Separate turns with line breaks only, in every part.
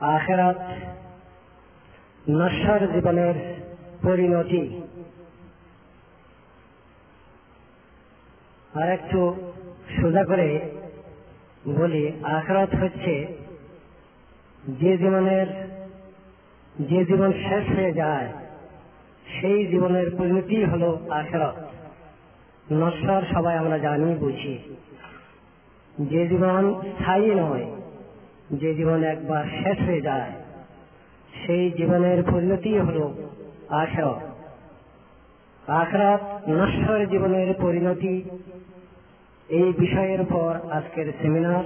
আখেরাত নশ্বর জীবনের পরিণতি। আর একটু সোজা করে বলি, আখরাত হচ্ছে যে জীবনের, যে জীবন শেষ হয়ে যায়, সেই জীবনের পরিণতি হল আখরাত। নশ্বর সবাই আমরা জানি, বুঝি। যে জীবন স্থায়ী নয় যে জীবন একবার শেষ হয়ে যায়, সেই জীবনের পরিণতি হল আখরাত আখরাত নশ্বর জীবনের পরিণতি, এই বিষয়ের পর আজকের সেমিনার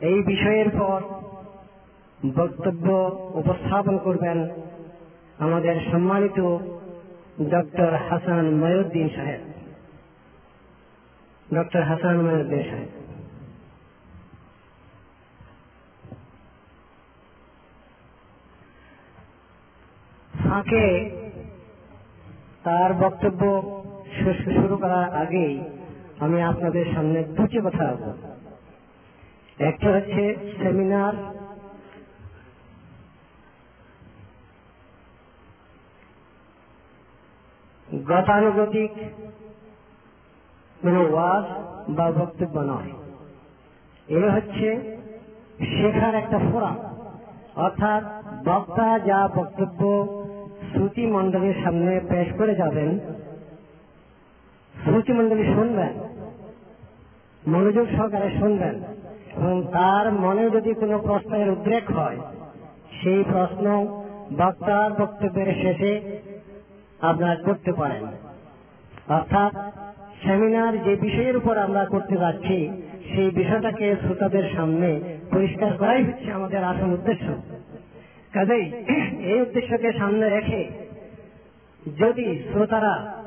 এই বিষয়ের পর বক্তব্য উপস্থাপন করবেন আমাদের সম্মানিত ডক্টর হাসান ময়ুদ্দিন সাহেব। ডক্টর হাসান ময়ুদ্দিন সাহেব। ফাঁকে। তার বক্তব্য শুরু করার আগেই আমি আপনাদের সামনে দুটি কথা রাখব একটা হচ্ছে সেমিনার, গতানুগতিক কোনো ওয়াজ বা বক্তব্য নয়। এ হচ্ছে শেখার একটা ফোরাম। অর্থাৎ বক্তা যা বক্তব্য শ্রুতি মন্ডলীর সামনে পেশ করে যাবেন। শ্রুতি মন্ডলী শুনবেন, মনোযোগ সহকারে শুনবেন এবং তার মনে যদি কোনো প্রশ্নের উদ্রেক হয়, সেই প্রশ্ন বক্তার বক্তব্যের শেষে আপনার করতে পারেন। অর্থাৎ সেমিনার যে বিষয়ের উপর আমরা করতে যাচ্ছি, সেই বিষয়টাকে শ্রোতাদের সামনে পরিষ্কার করাই হচ্ছে আমাদের আসল উদ্দেশ্য। কাজেই এই উদ্দেশ্যকে সামনে রেখে যদি শ্রোতারা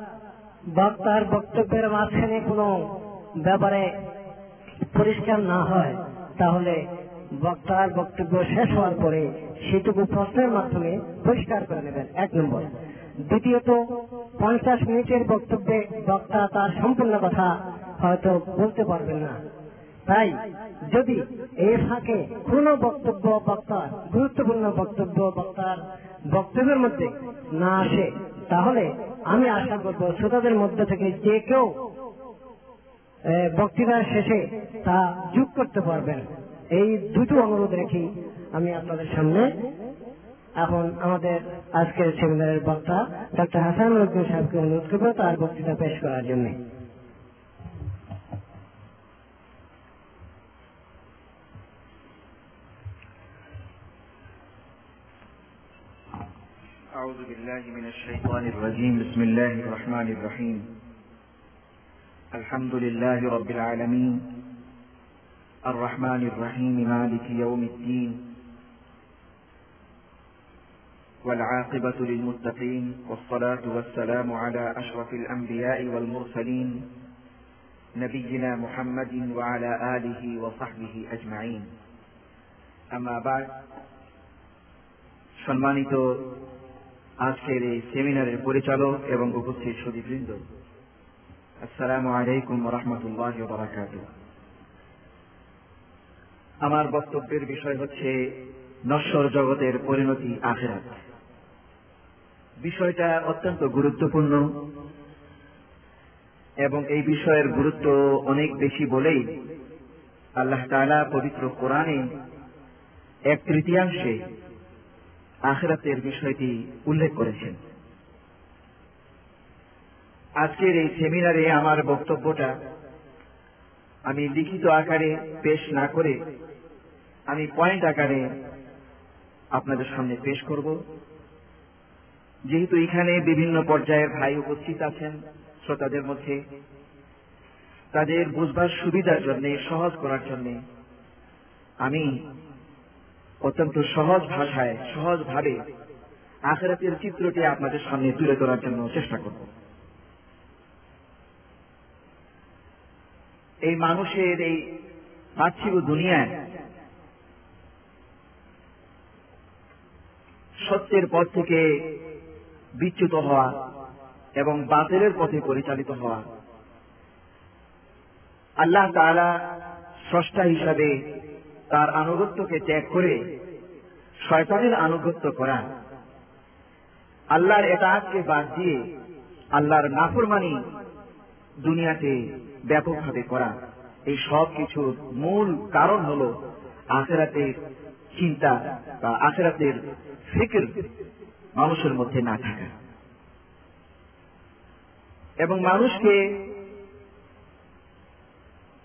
বক্তার বক্তব্যের মাঝখানে কোনো ব্যাপারে পরিষ্কার না হয়, তাহলে বক্তার বক্তব্য শেষ হওয়ার পরে সেটুকু প্রশ্নের মাধ্যমে পরিষ্কার করে নেবেন। এক নম্বর। দ্বিতীয়ত, পঞ্চাশ মিনিটের বক্তব্যে বক্তা তার সম্পূর্ণ কথা হয়তো বলতে পারবেন না। তাই যদি এই ফাঁকে কোন বক্তব্য বক্তার, গুরুত্বপূর্ণ বক্তব্য বক্তার বক্তব্যের মধ্যে না আসে, তাহলে আমি আশা করব শ্রোতাদের মধ্যে থেকে যে কেউ বক্তৃতার শেষে তা যোগ করতে পারবেন। এই দুটো অনুরোধ রেখেই আমি আপনাদের সামনে এখন আমাদের আজকের সেমিনারের বক্তা ডক্টর হাসান উদ্দিন সাহেবকে অনুরোধ করব তার বক্তৃতা পেশ করার জন্য।
أعوذ بالله من الشيطان الرجيم بسم الله الرحمن الرحيم الحمد لله رب العالمين الرحمن الرحيم مالك يوم الدين والعاقبة للمتقين والصلاة والسلام على أشرف الأنبياء والمرسلين نبينا محمد وعلى آله وصحبه أجمعين أما بعد সম্মানিত আজকের এই সেমিনারের পরিচালক এবং উপস্থিত সুদীবৃন্দ আসসালামু আলাইকুম রহমতুল্লাহ বারাকাত আমার বক্তব্যের বিষয় হচ্ছে নশ্বর জগতের পরিণতি আখেরাত। বিষয়টা অত্যন্ত গুরুত্বপূর্ণ এবং এই বিষয়ের গুরুত্ব অনেক বেশি বলেই আল্লাহ তালা পবিত্র কোরআনে এক তৃতীয়াংশে আখেরাতের বিষয়টি উল্লেখ করেছেন। আজকের এই সেমিনারে আমার বক্তব্যটা আমি লিখিত আকারে পেশ না করে আমি পয়েন্ট আকারে আপনাদের সামনে পেশ করব। যেহেতু এখানে বিভিন্ন পর্যায়ের ভাই উপস্থিত আছেন, শ্রোতাদের মধ্যে তাদের বুঝবার সুবিধার জন্য, সহজ করার জন্য আমি অত্যন্ত সহজ ভাষায়, সহজভাবে আখেরাতের চিত্রটি আপনাদের সামনে তুলে ধরার জন্য চেষ্টা করব। এই মানুষের এই পার্থিব দুনিয়ায় সত্যের পথ থেকে বিচ্যুত হওয়া এবং বাতিলের পথে পরিচালিত হওয়া, আল্লাহ তালা স্রষ্টা হিসাবে তার আনুগত্যকে ত্যাগ করে শয়তানের আনুগত্য করা। আল্লাহর এটাকে বাদ দিয়ে আল্লাহর নাফরমানি দুনিয়াতে ব্যাপকভাবে করা। এই সব কিছুর মূল কারণ হল আখেরাতের চিন্তা বা আখেরাতের ফিকির মানুষের মধ্যে না থাকা। এবং মানুষকে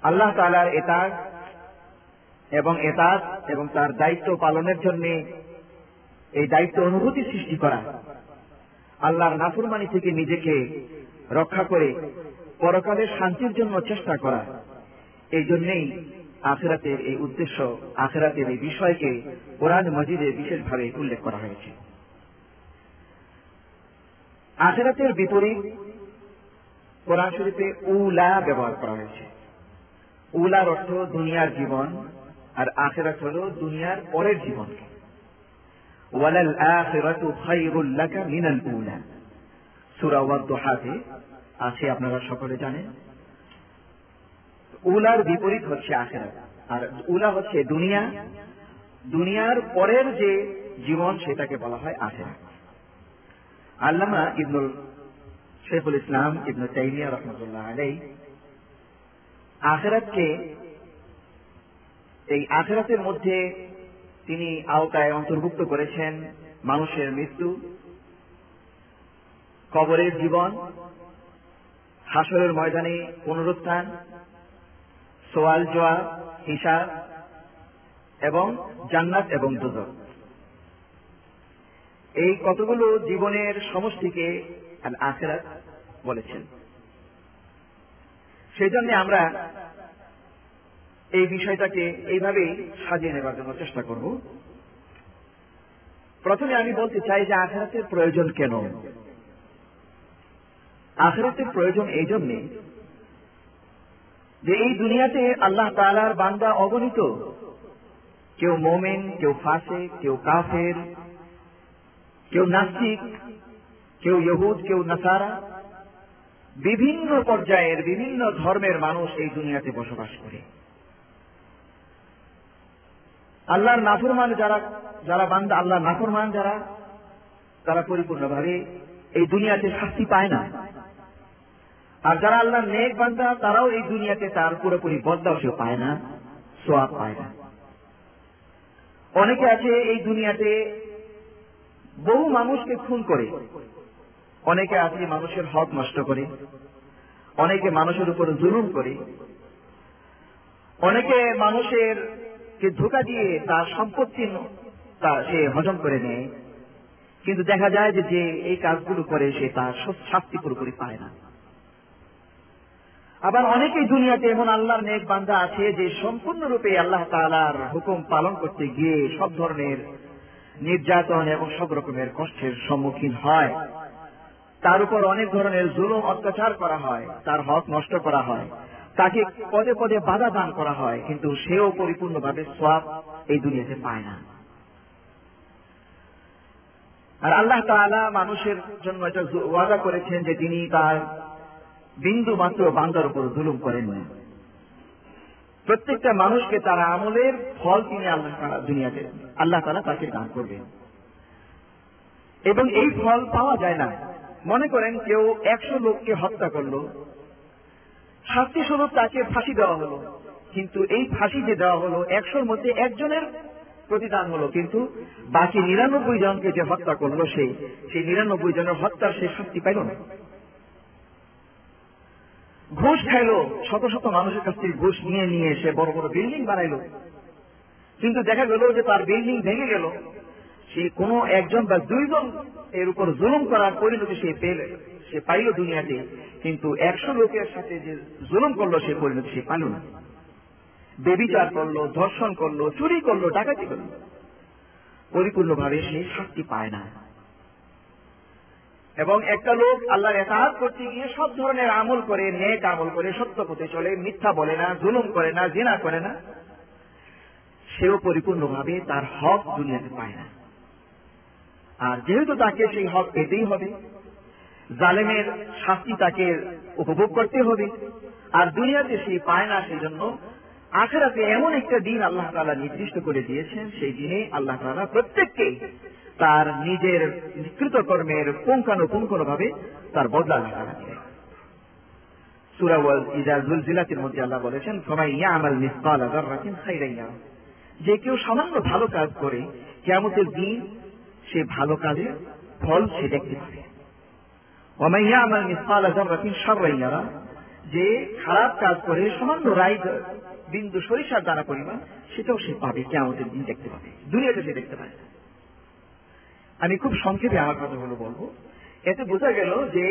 আল্লাহ তালার এতাজ এবং এতাজ এবং তার দায়িত্ব পালনের জন্য এই দায়িত্ব অনুভূতি সৃষ্টি করা। আল্লাহর নাফরমানি থেকে নিজেকে রক্ষা করে পরকালের শান্তির জন্য চেষ্টা করা। এই জন্যেই আখেরাতের এই উদ্দেশ্য, আখেরাতের এই বিষয়কে কোরআন মজিদে বিশেষভাবে উল্লেখ করা হয়েছে। আখেরাতের বিপরীত কোরআন শরীফে উলা ব্যবহার করা হয়েছে। উলার অর্থ দুনিয়ার জীবন আর আখেরাত হল দুনিয়ার পরের জীবনকে ওয়ালাল লাকা মিনাল উলা। সূরা আছে, আপনারা সকলে জানেন। উলার বিপরীত হচ্ছে আখেরাত। আর উলা হচ্ছে দুনিয়া। দুনিয়ার পরের যে জীবন সেটাকে বলা হয় আখেরাত। আল্লামা ইবনুল শেখুল ইসলাম ইবনু তাইমিয়া রহমতুল্লাহ আলাই আখেরাতকে এই আখেরাতের মধ্যে তিনি আওতায় অন্তর্ভুক্ত করেছেন মানুষের মৃত্যু, কবরের জীবন, হাসরের ময়দানে পুনরুত্থান, সোয়াল জোয়া হিসাব এবং জান্নাত এবং দুদক এই কতগুলো জীবনের সমষ্টিকে আখেরাত বলেছেন। সেই জন্য আমরা এই বিষয়টাকে এইভাবেই সাজিয়ে নেবার জন্য চেষ্টা করব। প্রথমে আমি বলতে চাই যে আখেরাতের প্রয়োজন কেন? আখেরাতের প্রয়োজন এই জন্যে যে এই দুনিয়াতে আল্লাহ তালার বান্দা অগণিত। কেউ মোমেন, কেউ ফাঁসে কেউ কাফের, কেউ নাস্তিক, কেউ ইহুদ, কেউ নাসারা। বিভিন্ন পর্যায়ের বিভিন্ন ধর্মের মানুষ এই দুনিয়াতে বসবাস করে। আল্লাহর নাফরমান যারা যারা বান্দা আল্লাহর নাফরমান যারা, তারা পরিপূর্ণভাবে এই দুনিয়াতে শাস্তি পায় না। আর যারা আল্লাহর নেক বান্দা, তারাও এই দুনিয়াতে তার পুরোপুরি বদলাও সে পায় না, সোয়াব পায় না। অনেকে আছে এই দুনিয়াতে বহু মানুষকে খুন করে। অনেকে আছে মানুষের হক নষ্ট করে। অনেকে মানুষের উপর জুলুম করে। অনেকে মানুষের কে ধোকা দিয়ে তার সম্পত্তি সে হজম করে নেয়। কিন্তু দেখা যায় যে যে এই কাজগুলো করে, সে তার শাস্তি পুরোপুরি পায় না। আবার অনেকেই দুনিয়াতে এমন আল্লাহর নেক বান্দা আছে যে সম্পূর্ণরূপে আল্লাহ তালার হুকুম পালন করতে গিয়ে সব ধরনের নির্যাতন এবং সব রকমের কষ্টের সম্মুখীন হয়। তার উপর অনেক ধরনের জুলুম, অত্যাচার করা হয়, তার হক নষ্ট করা হয়। তাকে পদে পদে বাধা দান করা হয়, কিন্তু সেও পরিপূর্ণভাবে সব এই দুনিয়াতে পায় না। আর আল্লাহ তাআলা মানুষের জন্য এটা ওয়াদা করেছেন যে তিনি তার বিন্দু মাত্র বান্দার উপর জুলুম করেন প্রত্যেকটা মানুষকে তার আমলের ফল তিনি আল্লাহ দুনিয়াতে, আল্লাহ তাআলা তাকে দান করবেন। এবং এই ফল পাওয়া যায় না। মনে করেন কেউ একশো লোককে হত্যা করল শাস্তি স্বরূপ তাকে ফাঁসি দেওয়া হলো। কিন্তু এই ফাঁসি যে দেওয়া হলো, একশোর মধ্যে একজনের প্রতিদান হলো। কিন্তু বাকি নিরানব্বই জনকে যে হত্যা করল সে, সেই নিরানব্বই জনের হত্যার সে শাস্তি পাইল না। ঘুষ খাইলো, শত শত মানুষের কাছ থেকে ঘুষ নিয়ে নিয়ে এসে বড় বড় বিল্ডিং বানাইলো। কিন্তু দেখা গেল যে তার বিল্ডিং ভেঙে গেল। সে কোনো একজন বা দুইজন এর উপর জুলুম করার পরিণতি সে পেলে, সে পাইল দুনিয়াতে। কিন্তু একশো লোকের সাথে যে জুলুম করল, সে পরিণতি সে পাইল না। বেবিচার করল, ধর্ষণ করল, চুরি করল, ডাকাতি করল। পরিপূর্ণভাবে সে শাস্তি পায় না। এবং একটা লোক আল্লাহর একাহাত করতে গিয়ে সব ধরনের আমল করে, নেক আমল করে, সত্য পথে চলে, মিথ্যা বলে না, জুলুম করে না, জেনা করে না, সেও পরিপূর্ণভাবে তার হক দুনিয়াতে পায় না। আর যেহেতু তাকে সেই হক পেতেই হবে, জালেমের শাস্তি তাকে উপভোগ করতে হবে, আর দুনিয়াতে সে পায় না সেই জন্য আখেরাতে এমন একটা দিন আল্লাহ তালা নির্দিষ্ট করে দিয়েছেন, সেই দিনে আল্লাহ তালা প্রত্যেককে তার নিজের কৃতকর্মের পুঙ্খানুপুঙ্খানু ভাবে তার বদলা লাগানো সুরাওয়াল ইজাজুল জিলাতের মধ্যে আল্লাহ বলেছেন সবাই ইয়ামাল মিসকাল রাখেন খাইরাইয়া যে কেউ সামান্য ভালো কাজ করে কেমতের দিন সে ভালো কাজের ফল সে দেখতে পাবে। ওমাইয়া আমার মিসকাল রাখেন সারাইয়ারা যে খারাপ কাজ করে সামান্য রায় বিন্দু সরিষার দ্বারা পরিমাণ, সেটাও সে পাবে কেমতের দিন দেখতে পাবে, দুনিয়াতে সে দেখতে পাবে আমি খুব সংক্ষেপে আমার কথাগুলো বলব। এতে বোঝা গেল যে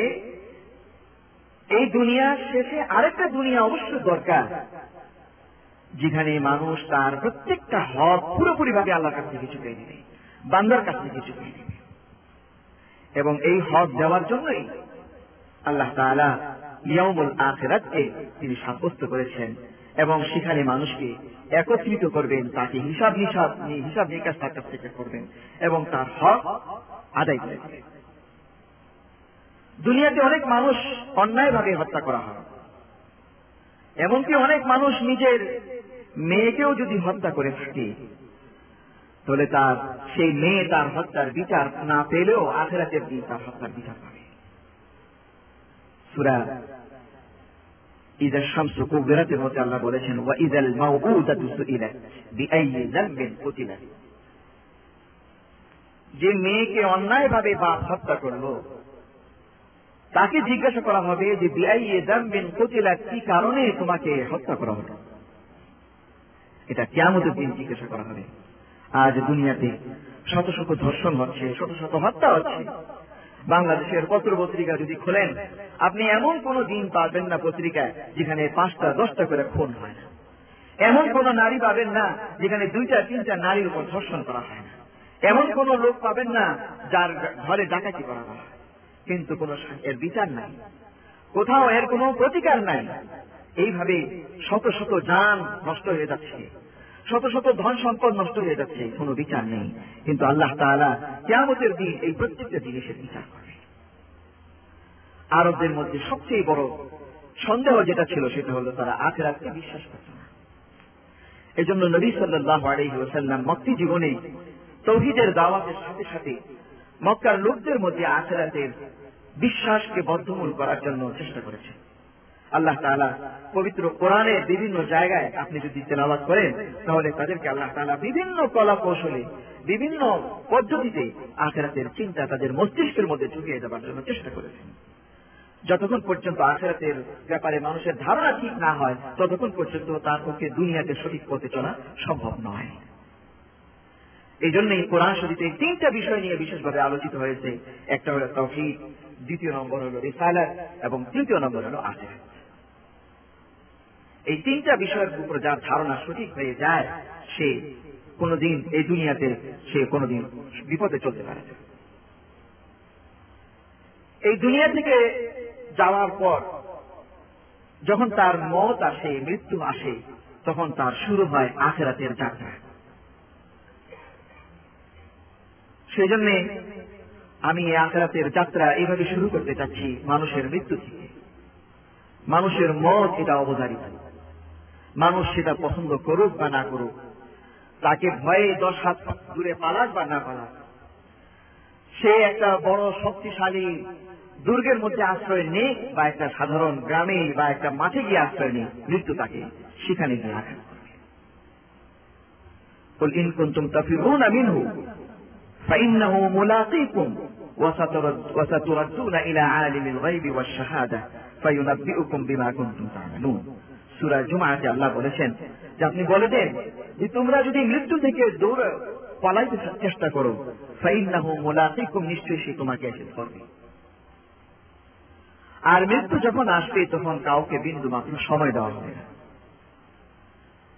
এই দুনিয়ার শেষে আরেকটা দুনিয়া অবশ্যই দরকার, যেখানে মানুষ তার প্রত্যেকটা হক পুরোপুরি ভাবে আল্লাহর কাছ থেকে চুকিয়ে নেবে। বান্দার কাছ থেকে নেবে এবং এই হক দেওয়ার জন্যই আল্লাহ তালা ইয়ামুল আখেরাতকে তিনি সাব্যস্ত করেছেন এবং সেখানে মানুষকে একত্রিত করবেন, তাকে হিসাব নিসাব হিসাব নিকাশ তার কাছ থেকে করবেন এবং তার হক আদায় করে দুনিয়াতে অনেক মানুষ অন্যায়ভাবে হত্যা করা হয়। এমনকি অনেক মানুষ নিজের মেয়েকেও যদি হত্যা করে থাকে তাহলে তার, সেই মেয়ে তার হত্যার বিচার না পেলেও আখেরাতের দিন তার হত্যার বিচার পাবে। সুরা শামসু মধ্যে আল্লাহ বলেছেন, ওয়া যে মেয়েকে অন্যায়ভাবে বাপ হত্যা করল, তাকে জিজ্ঞাসা করা হবে যে, বিআইয়ে জামবিন কুতিলাত, কি কারণে তোমাকে হত্যা করা হলো? এটা কেমতের দিন জিজ্ঞাসা করা হবে। আজ দুনিয়াতে শত শত ধর্ষণ হচ্ছে, শত শত হত্যা হচ্ছে। বাংলাদেশের পত্র পত্রিকা যদি খোলেন, আপনি এমন কোন দিন পাবেন না পত্রিকায় যেখানে পাঁচটা, দশটা করে খুন হয় না। এমন কোন নারী পাবেন না যেখানে দুইটা, তিনটা নারীর উপর ধর্ষণ করা হয় না। এমন কোন লোক পাবেন না যার ঘরে ডাকাতি করা হয়। কিন্তু কোন এর বিচার নাই। কোথাও এর কোন প্রতিকার নাই। এইভাবে শত শত যান নষ্ট হয়ে যাচ্ছে। শত শত ধন সম্পদ নষ্ট হয়ে যাচ্ছে, কোনো বিচার নেই। কিন্তু আল্লাহ তাআলা কেয়ামতের দিন এই প্রত্যেকটা জিনিসের বিচার করবে। আরবদের মধ্যে সবচেয়ে বড় সন্দেহ যেটা ছিল, সেটা হলো তারা আখেরাতকে বিশ্বাস করত না। এই জন্য নবী সাল্লাহ আলহিউসাল্লাম মক্তি জীবনে তৌহিদের দাওয়াতের সাথে সাথে মক্কার লোকদের মধ্যে আখেরাতের বিশ্বাসকে বদ্ধমূল করার জন্য চেষ্টা করেছেন। আল্লাহ তালা পবিত্র কোরআনের বিভিন্ন জায়গায় আপনি যদি তেলাবাদ করেন, তাহলে তাদেরকে আল্লাহ তালা বিভিন্ন কলা কৌশলে বিভিন্ন পদ্ধতিতে আখেরাতের চিন্তা তাদের মস্তিষ্কের মধ্যে ঢুকিয়ে দেওয়ার জন্য চেষ্টা করেছেন। যতক্ষণ পর্যন্ত আখেরাতের ব্যাপারে মানুষের ধারণা ঠিক না হয়, ততক্ষণ পর্যন্ত তার পক্ষে দুনিয়াতে সঠিক পথে চলা সম্ভব নয়। এই জন্যই কোরআন শরীফে তিনটা বিষয় নিয়ে বিশেষভাবে আলোচিত হয়েছে। একটা হলো তফিক দ্বিতীয় নম্বর হলো রিসালাত, এবং তৃতীয় নম্বর হলো আখেরাত। এই তিনটা বিষয়ের উপর যার ধারণা সঠিক হয়ে যায়, সে কোনদিন এই দুনিয়াতে, সে কোনদিন বিপদে চলতে পারে এই দুনিয়া থেকে যাওয়ার পর, যখন তার মত আসে, মৃত্যু আসে, তখন তার শুরু হয় আখেরাতের যাত্রা। সেই জন্যে আমি এই আখেরাতের যাত্রা এইভাবে শুরু করতে চাচ্ছি মানুষের মৃত্যু থেকে। মানুষের মত এটা অবধারিত। মানুষ সেটা পছন্দ করুক বা না করুক তাকে ভয়ে দশ হাত দূরে পালাক বা না পালাক সে একটা বড় শক্তিশালী দুর্গের মধ্যে আশ্রয় নেই বা একটা সাধারণ গ্রামে বা একটা মাঠে গিয়ে আশ্রয় নেই মৃত্যু তাকে সেখানে গিয়ে আঘাত করবে قل إن كنتم تفرون منه فإنه ملاقيكم وستردون إلى عالم الغيب والشهادة فينبئكم بما كنتم تعملون সুরা জুমাতে আল্লাহ বলেছেন যে আপনি বলে দেন যে তোমরা যদি মৃত্যু থেকে দৌড় পালাইতে চেষ্টা করো, ফাইন্নাহু মুলাকিকুম, নিশ্চয়ই সে তোমাকে এসে ধরবে। আর মৃত্যু যখন আসবে, তখন কাউকে বিন্দু মাত্র সময় দেওয়া হবে না।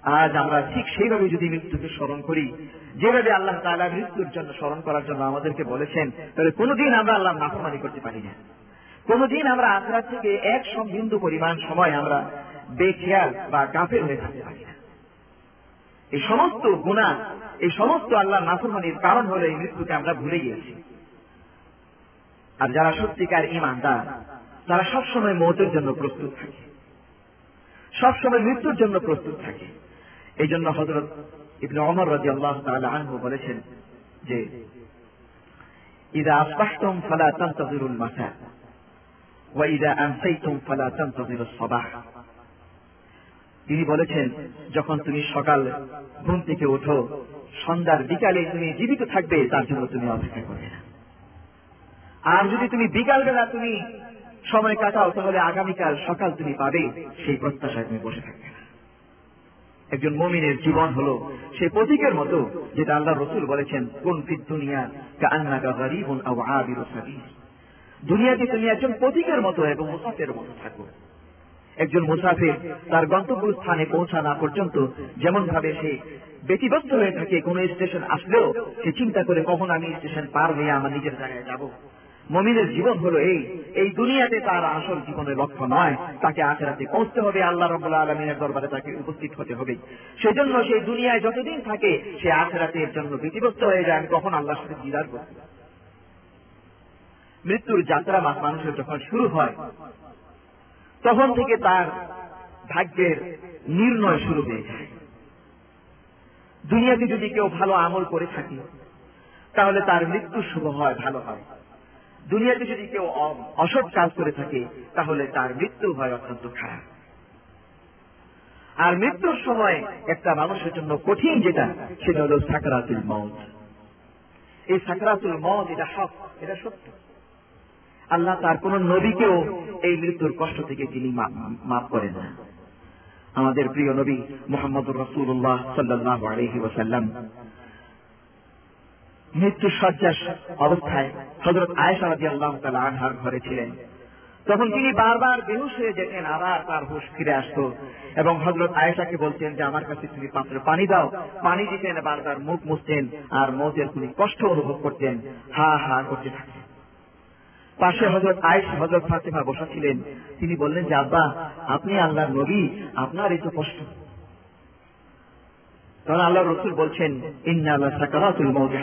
আজ আমরা ঠিক সেইভাবে যদি মৃত্যুকে স্মরণ করি, যেভাবে আল্লাহ তালা মৃত্যুর জন্য স্মরণ করার জন্য আমাদেরকে বলেছেন, তাহলে কোনোদিন আমরা আল্লাহ নাফরমানি করতে পারি না কোনোদিন আমরা আখড়া থেকে এক বিন্দু পরিমাণ সময় আমরা বেখেয়াল বা গাফের হয়ে থাকতে পারি। না এই সমস্ত গুণা, এই সমস্ত আল্লাহ নাফরমানির কারণ হলো এই মৃত্যুকে আমরা ভুলে গিয়েছি। আর যারা সত্যিকার ইমানদার তারা সবসময় মতের জন্য প্রস্তুত থাকে। সবসময় মৃত্যুর জন্য প্রস্তুত থাকে। এই জন্য হজরত ইবনে অমর রাজি আল্লাহ আনহু বলেছেন যে, ইদা আসবাহতুম ফালা তান্তাজিরুল মাসা ওয়া ইদা আমসাইতুম ফালা তান্তাজিরুস সাবাহ। তিনি বলেছেন, যখন তুমি সকাল ঘুম থেকে ওঠো, সন্ধ্যার বিকালে তুমি জীবিত থাকবে, তার জন্য তুমি অপেক্ষা করবে না। আর যদি তুমি বিকাল বেলা তুমি সময় কাটাও, তাহলে আগামীকাল সকাল তুমি পাবে, সেই প্রত্যাশায় তুমি বসে থাকবে না। একজন মমিনের জীবন হলো সে প্রতীকের মতো, যেটা আল্লাহ রসুল বলেছেন, কোন দুনিয়া দুনিয়াতে তুমি একজন প্রতীকের মতো এবং মুসাফের মতো থাকো। একজন মুসাফির তার গন্তব্য স্থানে পৌঁছা না পর্যন্ত যেমন ভাবে সে ব্যতিব্যস্ত হয়ে থাকে, কোন স্টেশন আসলেও সে চিন্তা করে, কখন আমি স্টেশন পার হয়ে আমার নিজের জায়গায় যাব? মমিনের জীবন হলো এই। এই দুনিয়াতে তার আসল জীবনের লক্ষ্য নয়, তাকে আখেরাতে পৌঁছতে হবে। আল্লাহ রবাহ আলমিনের দরবারে তাকে উপস্থিত হতে হবে। সেই জন্য সেই দুনিয়ায় যতদিন থাকে, সে আখেরাতের জন্য ব্যতিব্যস্ত হয়ে যায়। আমি কখন আল্লাহর সাথে দিদার করতে মৃত্যুর যাত্রা মানুষের যখন শুরু হয় তখন থেকে তার ভাগ্যের নির্ণয় শুরু হয়ে যায়। দুনিয়াতে যদি কেউ ভালো আমল করে থাকে, তাহলে তার মৃত্যু শুভ হয়, ভালো হয়। দুনিয়াতে যদি কেউ অসৎ কাজ করে থাকে, তাহলে তার মৃত্যু হয় অত্যন্ত খারাপ। আর মৃত্যুর সময় একটা মানুষের জন্য কঠিন যেটা, সেটা হল সাকরাতুল মত এই সাকরাতুল মত এটা সব এটা সত্য। আল্লাহ তার কোন নবীকেও এই মৃত্যুর কষ্ট থেকে তিনি মাফ করেন না আমাদের প্রিয় নবী মোহাম্মদ রসুল্লাহ সাল্লাহ আলহি ওসাল্লাম মৃত্যু শয্যার অবস্থায় হজরত আয়েশা রাজি আল্লাহ আনহার ঘরে ছিলেন। তখন তিনি বারবার বেহুশ হয়ে যেতেন আবার তার হুশ ফিরে আসতো এবং হজরত আয়েশাকে বলতেন যে, আমার কাছে তুমি পাত্রে পানি দাও। পানি দিতেন, বারবার মুখ মুছতেন, আর মৌতের তিনি কষ্ট অনুভব করতেন। হা হা, করতে থাকতেন। পাশে হজরত আয়েশ হজরত ফাতেমা বসা ছিলেন। তিনি বললেন, যে আব্বা, আপনি আল্লাহর নবী, আপনার এই তো কষ্ট। কারণ আল্লাহ রসুল বলছেন, ইন্না আল্লাহ সাকারাতুল মৌজা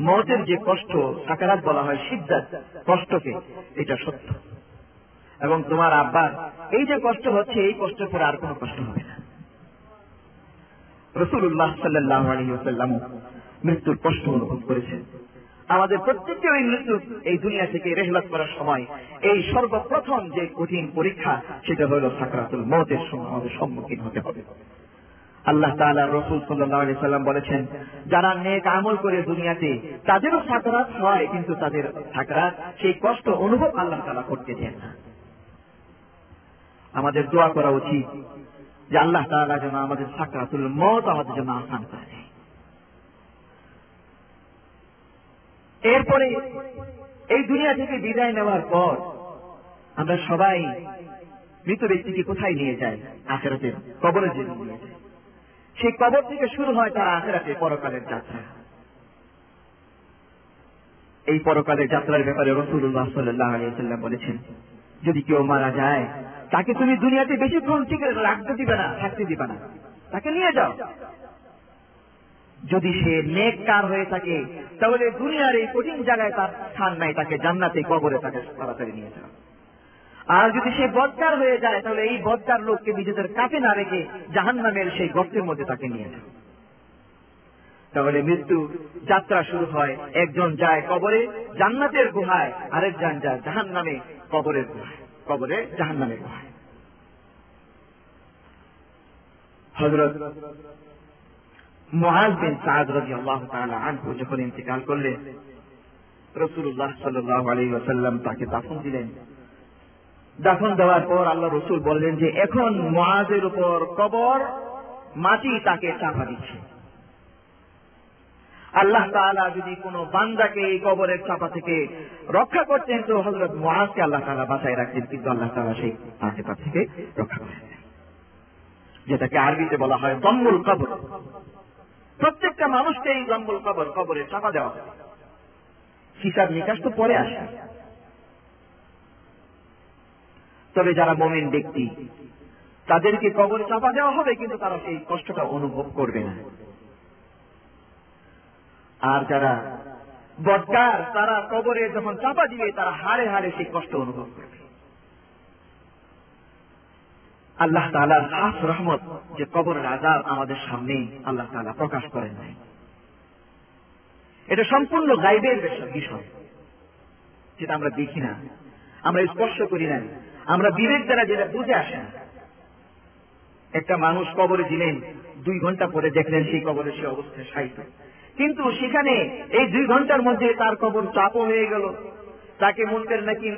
মতের যে কষ্ট, সাকারাত বলা হয় সিদ্ধাত কষ্টকে, এটা সত্য। এবং তোমার আব্বার এই যে কষ্ট হচ্ছে, এই কষ্টের পরে আর কোনো কষ্ট হবে না। রসুল্লাহ সাল্লাহ আলী মৃত্যুর কষ্ট অনুভব করেছেন। আমাদের প্রত্যেককে ওই মৃত্যু এই দুনিয়া থেকে রেহলাত করার সময়। এই সর্বপ্রথম যে কঠিন পরীক্ষা, সেটা হল সাকরাতুল মতের সময় আমাদের সম্মুখীন হতে হবে। আল্লাহ তালা রসুল সাল্লাহ সাল্লাম বলেছেন, যারা নেক আমল করে দুনিয়াতে, তাদেরও সাকরাত হয়, কিন্তু তাদের সাকরাত সেই কষ্ট অনুভব আল্লাহ তালা করতে দেন না। আমাদের দোয়া করা উচিত যে আল্লাহ তালা যেন আমাদের সাকরাতুল মত আমাদের জন্য আসান করে এরপরে এই দুনিয়া থেকে বিদায় নেওয়ার পর আমরা সবাই মৃত ব্যক্তিকে কোথায় নিয়ে যাই? আখেরাতের কবরে যে নিয়ে যায় সেই কবর থেকে শুরু হয় তার আখেরাতে পরকালের যাত্রা। এই পরকালের যাত্রার ব্যাপারে রসুল্লাহ সাল্লাহ আলিয়াল্লাম বলেছেন, যদি কেউ মারা যায়, তাকে তুমি দুনিয়াতে বেশিক্ষণ ঠিক রাখতে দিবে না, থাকতে দিবে না। তাকে নিয়ে যাও। যদি সে নেক কার হয়ে থাকে, তাহলে দুনিয়ার এই কঠিন জায়গায় তার স্থান নাই, তাকে জান্নাতে, কবরে তাকে তাড়াতাড়ি নিয়ে যাও আর যদি সে বদকার হয়ে যায়, তাহলে এই বদকার লোককে নিজেদের কাছে না রেখে জাহান নামের সেই গর্তের মধ্যে তাকে নিয়ে যাও। তাহলে মৃত্যু যাত্রা শুরু হয়। একজন যায় কবরে, জান্নাতের গুহায়, আরেকজন যায় জাহান নামে কবরের গুহায়, কবরে জাহান নামের গুহায়। হজরত আনহু যখন ইন্তিকাল করলেন আলী ওসাল্লাম তাকে দাফন দিলেন। দাফন দেওয়ার পর আল্লাহ রসুল বললেন যে, এখন মহাজের উপর কবর, মাটি তাকে চাপা দিচ্ছে। আল্লাহ তালা যদি কোন বান্দাকে এই কবরের চাপা থেকে রক্ষা করতেন, তো আল্লাহ তালা বাঁচাই রাখতেন, কিন্তু আল্লাহ তালা সেই তাকে থেকে রক্ষা করেন যেটাকে আরবিতে বলা হয় দম্বুল কবর। প্রত্যেকটা মানুষকে এই দম্বুল কবর, কবরে চাপা দেওয়া হয় হিসাব নিকাশ তো পরে আসে। তবে যারা মোমেন ব্যক্তি, তাদেরকে কবর চাপা দেওয়া হবে, কিন্তু তারা সেই কষ্টটা অনুভব করবে না। আর যারা বদকার, তারা কবরে যখন চাপা দিবে তারা হারে হারে সেই কষ্ট অনুভব করবে। আল্লাহ তালার খাস রহমত যে কবরের আজাব আমাদের সামনে আল্লাহ তালা প্রকাশ করেন নাই। এটা সম্পূর্ণ গাইবের বিষয়। যেটা আমরা দেখি না, আমরা স্পর্শ করি না আমরা বিবেক দ্বারা যেটা বুঝে আসে না। একটা মানুষ কবরে দিলেন দুই ঘণ্টা পরে দেখলেন সেই কবরে সে অবস্থায় সাহিত্য কিন্তু সেখানে এই দুই ঘণ্টার মধ্যে তার কবর চাপও হয়ে গেল। তাকে মন্ত্রের নাকি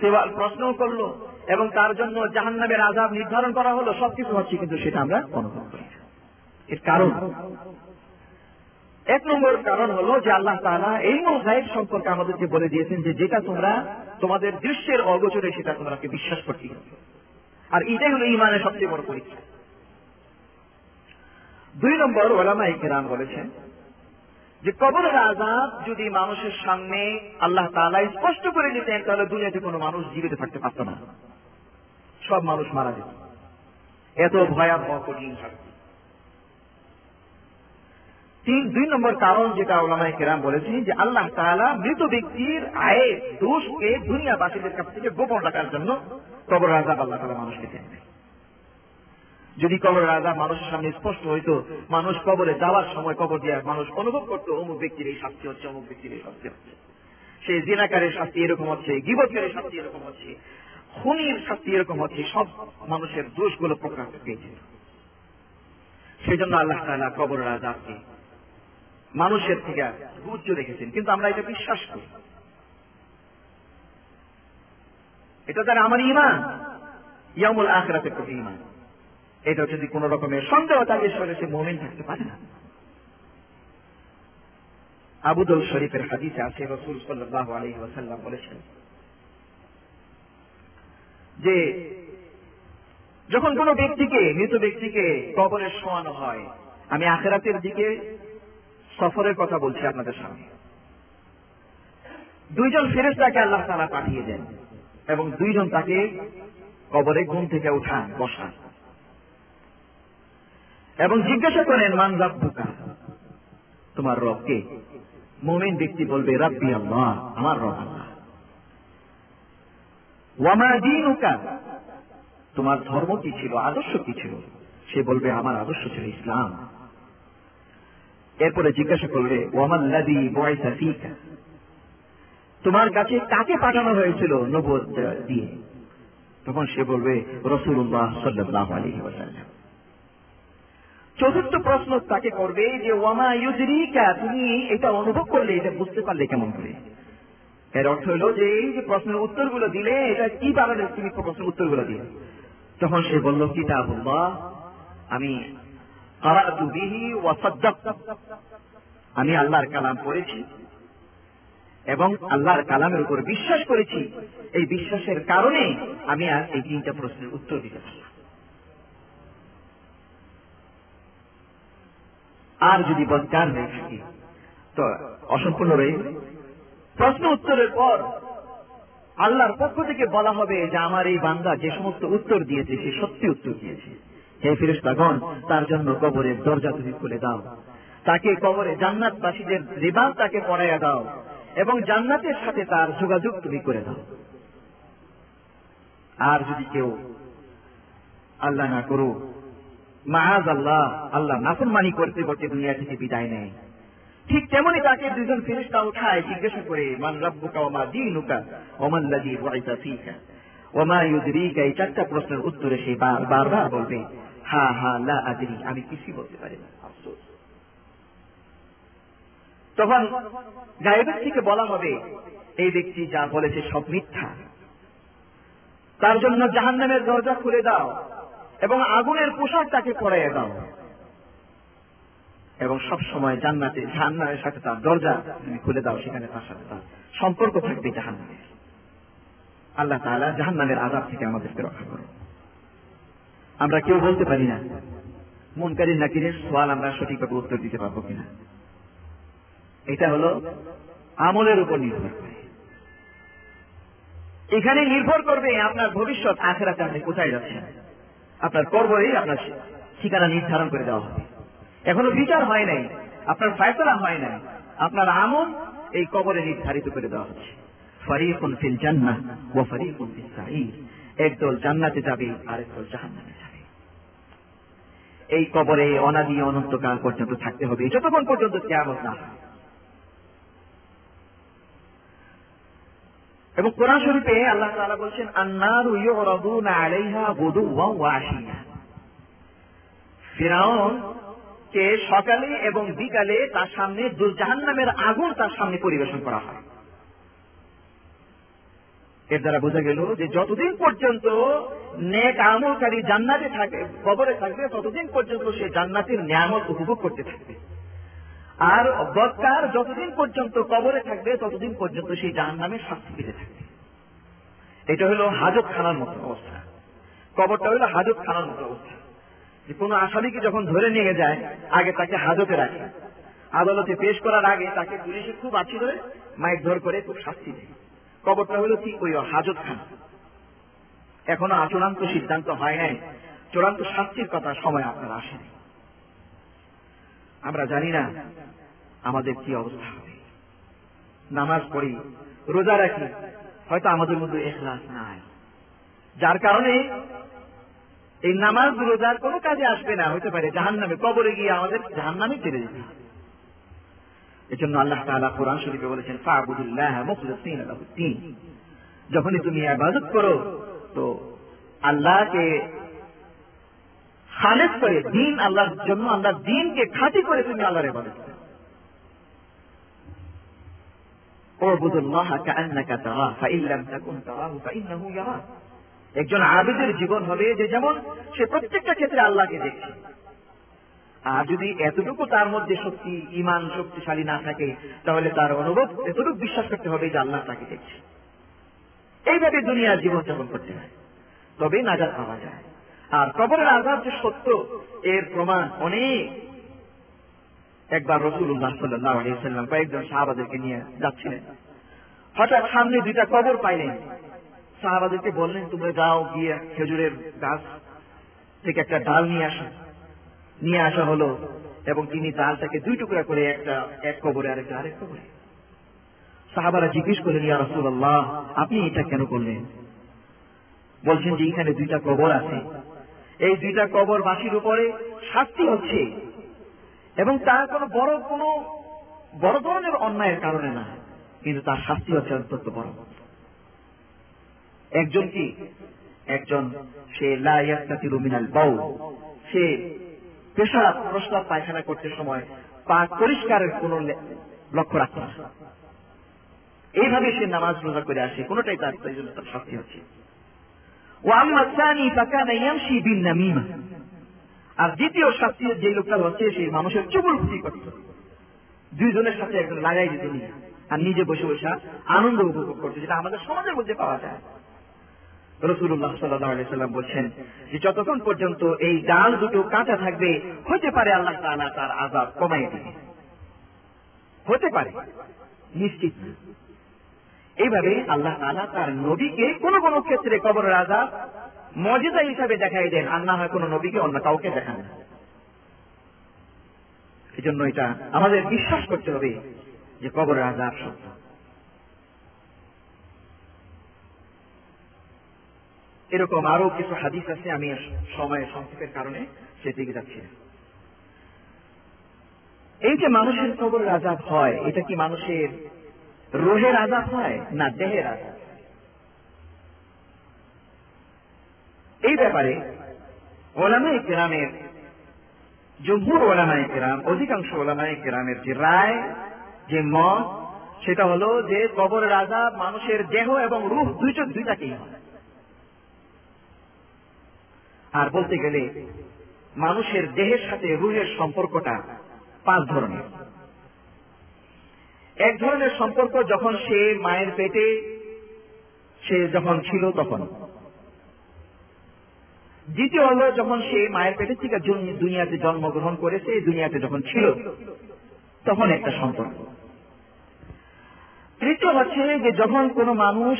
সেবা প্রশ্নও করল এবং তার জন্য জাহান নামের আজাব নির্ধারণ করা হলো, সবকিছু হচ্ছে কিন্তু সেটা আমরা অনুভব করি। এর কারণ? এক নম্বর কারণ হলো যে আল্লাহ তালা এই গায়েব সম্পর্কে আমাদেরকে বলে দিয়েছেন যে যেটা তোমরা তোমাদের দৃশ্যের অগোচরে সেটা তোমরাকে বিশ্বাস করতে আর এটাই হলো ইমানের সবচেয়ে বড় পরীক্ষা। দুই নম্বর ওলামা ইকেরাম বলেছেন যে কবরের আজাদ যদি মানুষের সামনে আল্লাহ তালা স্পষ্ট করে দিতেন, তাহলে দুনিয়াতে কোনো মানুষ জীবিত থাকতে পারত না। সব মানুষ মারা যেত। এত ভয়াবহ কঠিন থাকত তিন দুই নম্বর কারণ যেটা ওলামাই কেরাম বলেছেন যে আল্লাহ তালা মৃত ব্যক্তির আয়ের দোষকে দুনিয়াবাসীদের কাছ থেকে গোপন রাখার জন্য কবর আজাব আল্লাহ তালা মানুষকে দেন যদি কবর রাজা মানুষের সামনে স্পষ্ট হইতো, মানুষ কবরে যাওয়ার সময় কবর দিয়ে মানুষ অনুভব করতো, অমুক ব্যক্তির এই শাস্তি হচ্ছে, অমুক ব্যক্তির এই শাস্তি হচ্ছে। সে জিনাকারের শাস্তি এরকম হচ্ছে গিবতকারের শাস্তি এরকম হচ্ছে। খুনির শাস্তি এরকম হচ্ছে, সব মানুষের দোষগুলো প্রকাশ পেয়েছে। সেই জন্য আল্লাহ তালা কবর রাজাকে মানুষের থেকে গুচ্ছ রেখেছেন। কিন্তু আমরা এটা বিশ্বাস করি। এটা তার আমার ইমান ইয়ামুল আখরাতের প্রতি ইমান এটা যদি কোন রকমের সন্দেহ থাকে ঈশ্বরে সে মোমেন থাকতে পারে না। আবুদুল শরীফের হাদিসে আছে, রসুল সাল্লাহ আলহি ওয়াসাল্লাম বলেছেন যে যখন কোন ব্যক্তিকে, মৃত ব্যক্তিকে কবরে শোয়ানো হয়, আমি আখেরাতের দিকে সফরের কথা বলছি আপনাদের সামনে। দুইজন ফেরেস্তাকে আল্লাহ তালা পাঠিয়ে দেন এবং দুইজন তাকে কবরে ঘুম থেকে উঠান, বসান। এবং জিজ্ঞাসা করেন, মান রাব্বুকা? তোমার রবকে মোমেন ব্যক্তি বলবে, রাব্বি আল্লাহ, আমার রব আল্লাহ। ওয়ামা দিনুকা? তোমার ধর্ম কি ছিল? আদর্শ কি ছিল? সে বলবে, আমার আদর্শ ছিল ইসলাম। এরপরে জিজ্ঞাসা করবে ওয়ামাল্লাদি বয়সা ফিকা? তোমার কাছে কাকে পাঠানো হয়েছিল নবদ দিয়ে? তখন সে বলবে রসুল্লাহ সাল্লাহ আলী চতুর্থ প্রশ্ন তাকে করবে যে, ওয়ামা ইউজরিকা তুমি এটা অনুভব করলে, এটা বুঝতে পারলে কেমন করে? এর অর্থ হলো যে এই যে প্রশ্নের উত্তরগুলো দিলে, এটা কি কারণে তুমি প্রশ্নের উত্তরগুলো দিলে? তখন সে বলল, কিতাবুল্লাহ, আমি আমি আল্লাহর কালাম পড়েছি এবং আল্লাহর কালামের উপর বিশ্বাস করেছি। এই বিশ্বাসের কারণে আমি আর এই তিনটা প্রশ্নের উত্তর দিতে আর যদি বদকার হয়ে থাকি, তো অসম্পূর্ণ রয়ে প্রশ্ন উত্তরের পর আল্লাহর পক্ষ থেকে বলা হবে যে আমার এই বান্দা যে সমস্ত উত্তর দিয়েছে, সে সত্যি উত্তর দিয়েছে। হে ফিরেস্তাগণ তার জন্য কবরের দরজা তুমি খুলে দাও। তাকে কবরে জান্নাতবাসীদের রেবাদ তাকে পড়াইয়া দাও এবং জান্নাতের সাথে তার যোগাযোগ তুমি করে দাও। আর যদি কেউ আল্লাহ না করো মাহাজ আল্লাহ আল্লাহ নাফরমানি করতে করতে দুনিয়া থেকে বিদায় নেয়। ঠিক তেমনি তাকে দুজন ফেরিস্তা উঠায় জিজ্ঞাসা করে, মান রব্বুকা ওমা দিনুকা ওমান লাযী বুইসা ফীকা? ওমা ইউদরিকা? এই চারটা প্রশ্নের উত্তরে সে বারবার বলবে, হা হা, লা আদরি, আমি কিছুই বলতে পারি না। তখন গায়েবের থেকে বলা হবে, এই ব্যক্তি যা বলেছে সব মিথ্যা। তার জন্য জাহান্নামের দরজা খুলে দাও এবং আগুনের পোশাক তাকে পরাইয়া দাও। এবং সব সময় জান্নাতে, জাহান্নামের সাথে তার দরজা তুমি খুলে দাও, সেখানে তার সাথে তার সম্পর্ক থাকবে জাহান্নামের। আল্লাহ তাআলা জাহান্নামের আজাব থেকে আমাদেরকে রক্ষা করো আমরা কেউ বলতে পারি না মনকারী নাকিরের সোয়াল আমরা সঠিকভাবে উত্তর দিতে পারব কিনা। এটা হলো আমলের উপর নির্ভর করে। এখানে নির্ভর করবে আপনার ভবিষ্যৎ, আখেরাতে আপনি কোথায় যাচ্ছেন। আপনার কর্মই আপনার ঠিকানা নির্ধারণ করে দেওয়া হবে। এখনও বিচার হয় নাই। আপনার ফায়সলা হয় নাই। আপনার আমল এই কবরে নির্ধারিত করে দেওয়া হচ্ছে। ফরিকুন ফিল ওয়া ফরিকুন একদল জান্নাতে যাবে জাহান্নামে যাবে। এই কবরে অনাদি অনন্তকাল পর্যন্ত থাকতে হবে। যতক্ষণ পর্যন্ত না এবং কোরআন শরীফে আল্লাহ তাআলা বলছেন, আন্নারু ইউরাদুনা আলাইহা গুদুওয়া ওয়া আশিয়া। ফিরাউন কে সকালে এবং বিকালে তার সামনে জাহান্নামের আগুন তার সামনে পরিবেশন করা হয়। এর দ্বারা বোঝা গেল যে যতদিন পর্যন্ত নেক আমলকারী জান্নাতে থাকে, কবরে থাকবে, ততদিন পর্যন্ত সে জান্নাতের নিয়ামত উপভোগ করতে থাকবে। আর বৎকার যতদিন পর্যন্ত কবরে থাকবে, ততদিন পর্যন্ত সেই জাহান্নামের শাস্তি পেতে থাকবে। এটা হলো হাজত খানার মতো অবস্থা। কবরটা হলো হাজত খানার মতো অবস্থা। যে কোনো আসামিকে যখন ধরে নিয়ে যায়, আগে তাকে হাজতে রাখে। আদালতে পেশ করার আগে তাকে পুলিশে খুব আছি ধরে মাইক ধর করে খুব শাস্তি দেয়। কবরটা হলো কি? ওই হাজত খানা। এখনও চূড়ান্ত সিদ্ধান্ত হয় নাই। চূড়ান্ত শাস্তির কথা সময় আপনার আসেনি। আমরা জানি না আমাদের কি অবস্থা হবে। নামাজ পড়ি, রোজা রাখি, হয়তো আমাদের মধ্যে এখলাস নাই। যার কারণে এই নামাজ রোজার কোনো কাজে আসবে না হতে পারে জাহান নামে কবরে গিয়ে আমাদের জাহান নামে চলে যেতে হবে। এজন্য আল্লাহ তাআলা কোরআন শরীফে বলেছেন, ফাবুদুল্লাহ মুখলিসিন লাহুদ্দিন যখনই তুমি ইবাদত করো, তো আল্লাহকে খালেজ করে দিন আল্লাহর জন্য আল্লাহ দিনকে খাঁটি করে তুমি আল্লাহর ইবাদত করো। ওয়াবুদুল্লাহ কাআন্নাকা তারা ফাইন লাম তাকুন তারাহু ফাইন্নাহু ইয়ারাক। একজন আবেদের জীবন হবে যে যেমন সে প্রত্যেকটা ক্ষেত্রে আল্লাহকে দেখছে। আর যদি এতটুকু তার মধ্যে শক্তি ইমান শক্তিশালী না থাকে, তাহলে তার অনুভব এতটুকু বিশ্বাস করতে হবে যে আল্লাহ তাকে দেখছে। এইভাবে দুনিয়ার জীবন যাপন করতে হয়। তবে নাজাদ পাওয়া যায়। আর কবরের আজাদ যে সত্য, এর প্রমাণ অনেক। একবার রসুল্লাহ সাল্লাহ আলিয়াল্লাম কয়েকজন সাহাবাদেরকে নিয়ে যাচ্ছিলেন। হঠাৎ সামনে দুইটা কবর পাইলেন। সাহাবাদেরকে বললেন, তোমরা যাও গিয়ে খেজুরের গাছ থেকে একটা ডাল নিয়ে আসো। নিয়ে আসা হলো এবং তিনি ডালটাকে দুই টুকরা করে একটা, এক কবরে আরেকটা আরেক কবরে। সাহাবারা জিজ্ঞেস করলেন, ইয়া রসুল্লাহ আপনি এটা কেন করলেন? বলছেন যে, এখানে দুইটা কবর আছে। এই দুইটা কবর বাসির উপরে শাস্তি হচ্ছে। এবং তার কোনো বড় কোনো, বড় ধরনের অন্যায়ের কারণে না, কিন্তু তার শাস্তি হচ্ছে অত্যন্ত বড়। একজন কি? একজন। সে লাইয়াতি রুমিনাল বাউ সে পেশাব, প্রস্তাব, পায়খানা করতে সময় পাক পরিষ্কারের কোন লক্ষ্য রাখত না। এইভাবে সে নামাজ রোজা করে আসে, কোনটাই তার জন্য তার শাস্তি হচ্ছে আর দ্বিতীয় শাস্তি যে লোকটা হচ্ছে সেই মানুষের চুপুর ফুটি করত দুইজনের সাথে একজন লাগাই দিত আর নিজে বসে বসে আনন্দ উপভোগ করছে, যেটা আমাদের সমাজের মধ্যে পাওয়া যায়। রসুল্লাহ সাল্লাম বলছেন যে যতক্ষণ পর্যন্ত এই ডাল দুটো কাঁচা থাকবে, হতে পারে আল্লাহ তালা তার আজাব কমাই দিবে। হতে পারে, নিশ্চিত এইভাবে আল্লাহ তালা তার নবীকে কোন কোন ক্ষেত্রে কবরের আজাব মর্যাদা হিসাবে দেখাই দেন, আর না হয় কোন নবীকে অন্য কাউকে দেখান। এই জন্য এটা আমাদের বিশ্বাস করতে হবে যে কবরের আজাব সত্য। এরকম আরও কিছু হাদিস আছে, আমি সময়ের সংক্ষেপের কারণে সেদিকে যাচ্ছি এই যে মানুষের কবরের আজাব হয়, এটা কি মানুষের রোহের আজাব হয় না দেহের আজাব এই ব্যাপারে ওলামাই কেরামের জম্মুর ওলামাই কেরাম, অধিকাংশ ওলামাই কেরামের যে রায়, যে মত, সেটা হলো যে কবরের আজাব মানুষের দেহ এবং রুহ দুইটা দুইটাকেই হয়। আর বলতে গেলে, মানুষের দেহের সাথে রুহের সম্পর্কটা পাঁচ ধরনের। এক ধরনের সম্পর্ক যখন সে মায়ের পেটে, সে যখন ছিল তখন। দ্বিতীয় হলো যখন সে মায়ের পেটে থেকে দুনিয়াতে জন্মগ্রহণ করেছে দুনিয়াতে যখন ছিল, তখন একটা সম্পর্ক। তৃতীয় হচ্ছে যে যখন কোনো মানুষ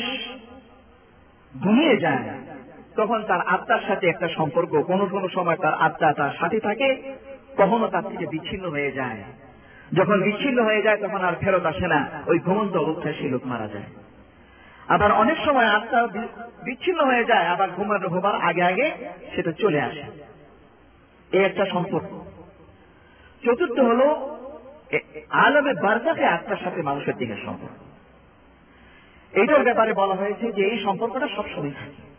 ঘুমিয়ে যায় তখন তার আত্মার সাথে একটা সম্পর্ক, কোনো কোনো সময় তার আত্মা তার সাথে থাকে, কখনো তার থেকে বিচ্ছিন্ন হয়ে যায়। যখন বিচ্ছিন্ন হয়ে যায়, তখন আর ফেরত আসে না, ওই ঘুমন্ত অবস্থায় সেই লোক মারা যায়। আবার অনেক সময় আত্মা বিচ্ছিন্ন হয়ে যায়, আবার ঘুমানো, ঘুমার আগে আগে সেটা চলে আসে। এই একটা সম্পর্ক। চতুর্থ হলো আলমে বার্জাকে আত্মার সাথে মানুষের দিকের সম্পর্ক। এইটার ব্যাপারে বলা হয়েছে যে এই সম্পর্কটা সবসময় থাকে।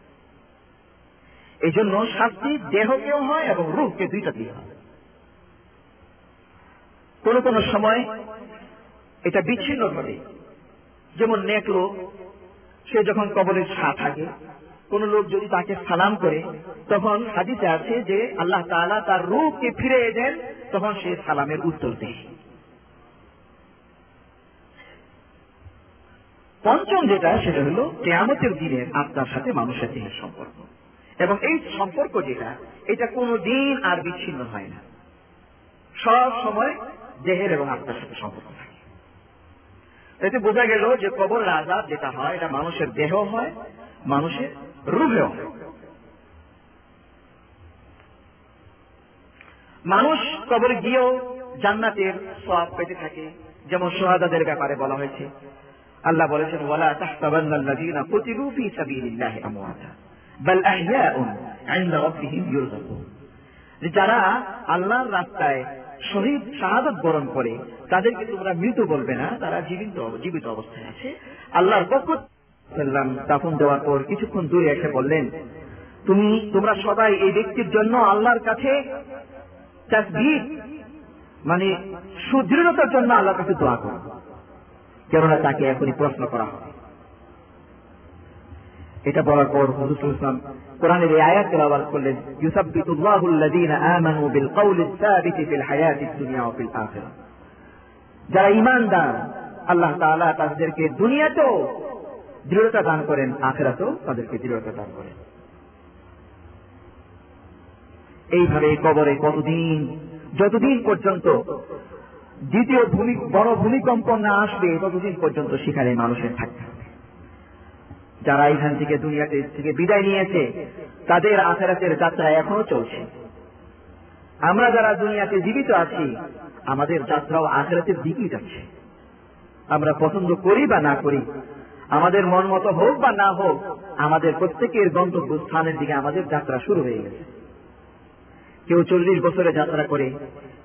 এই জন্য শাস্তি দেহকেও হয় এবং রূপকে দুইটা দিয়ে হয়। কোন কোন সময় এটা বিচ্ছিন্ন ঘটে। যেমন নেক লোক, সে যখন কবরের ছা থাকে, কোন লোক যদি তাকে সালাম করে, তখন হাদিসে আছে যে আল্লাহ তাআলা তার রূপকে ফিরে দেন, তখন সে সালামের উত্তর দেয়। পঞ্চম যেটা, সেটা হলো কেয়ামতের দিনের আত্মার সাথে মানুষের দিনের সম্পর্ক। এবং এই সম্পর্ক যেটা, এটা কোনো দিন আর বিচ্ছিন্ন হয় না। সব সময় দেহের এবং আত্মার সাথে সম্পর্ক থাকে। এতে বোঝা গেল যে কবর আজাদ যেটা হয়, এটা মানুষের দেহ হয়, মানুষের রুহেও হয়। মানুষ কবরে গিয়েও জান্নাতের সব পেতে থাকে, যেমন সোহাদাদের ব্যাপারে বলা হয়েছে। আল্লাহ বলেছেন, ওয়ালা তাহতাবান্নাল্লাযীনা কুতিলু ফী সাবিলিল্লাহি আমওয়াতা। বাল আহইয়াউন ইনদা রাব্বিহিম ইউরযাকুন যারা আল্লাহর রাস্তায় শহীদ শাহাদত বরণ করে, তাদেরকে তোমরা মৃত বলবে না, তারা জীবিত জীবিত অবস্থায় আছে। আল্লাহর পক্ষ সাল্লাম দাফন দেওয়ার পর কিছুক্ষণ দূরে এসে বললেন, তুমি, তোমরা সবাই এই ব্যক্তির জন্য আল্লাহর কাছে মানে সুদৃঢ়তার জন্য আল্লাহর কাছে দোয়া করো। কেননা তাকে এখনই প্রশ্ন করা হবে। এটা বলার পর হুজুর ইসলাম কোরআনের এই আয়াত তেলাওয়াত করলেন, ইউসাব্বিতুল্লাহু আল্লাযীনা আমানু বিল কওলি সাবিতি ফিল হায়াতিদ দুনিয়া ওয়া ফিল আখিরাহ. যারা ঈমানদার, আল্লাহ তাআলা তাদেরকে দুনিয়াতেও দৃঢ়তা দান করেন, আখিরাতেও তাদেরকে দৃঢ়তা দান করেন। এইভাবে কবরে কতদিন, যতদিন পর্যন্ত দ্বিতীয় ভূমি, বড় ভূমিকম্প না আসবে, ততদিন পর্যন্ত সেখানে মানুষের থাকতে হবে। যারা এখান থেকে দুনিয়াতে থেকে বিদায় নিয়েছে, তাদের আখেরাতের যাত্রা এখনও চলছে। আমরা যারা দুনিয়াতে জীবিত আছি, আমাদের যাত্রাও আখেরাতের দিকেই যাচ্ছে। আমরা পছন্দ করি বা না করি, আমাদের মন মতো হোক বা না হোক, আমাদের প্রত্যেকের গন্তব্য স্থানের দিকে আমাদের যাত্রা শুরু হয়ে গেছে। কেউ চল্লিশ বছরে যাত্রা করে,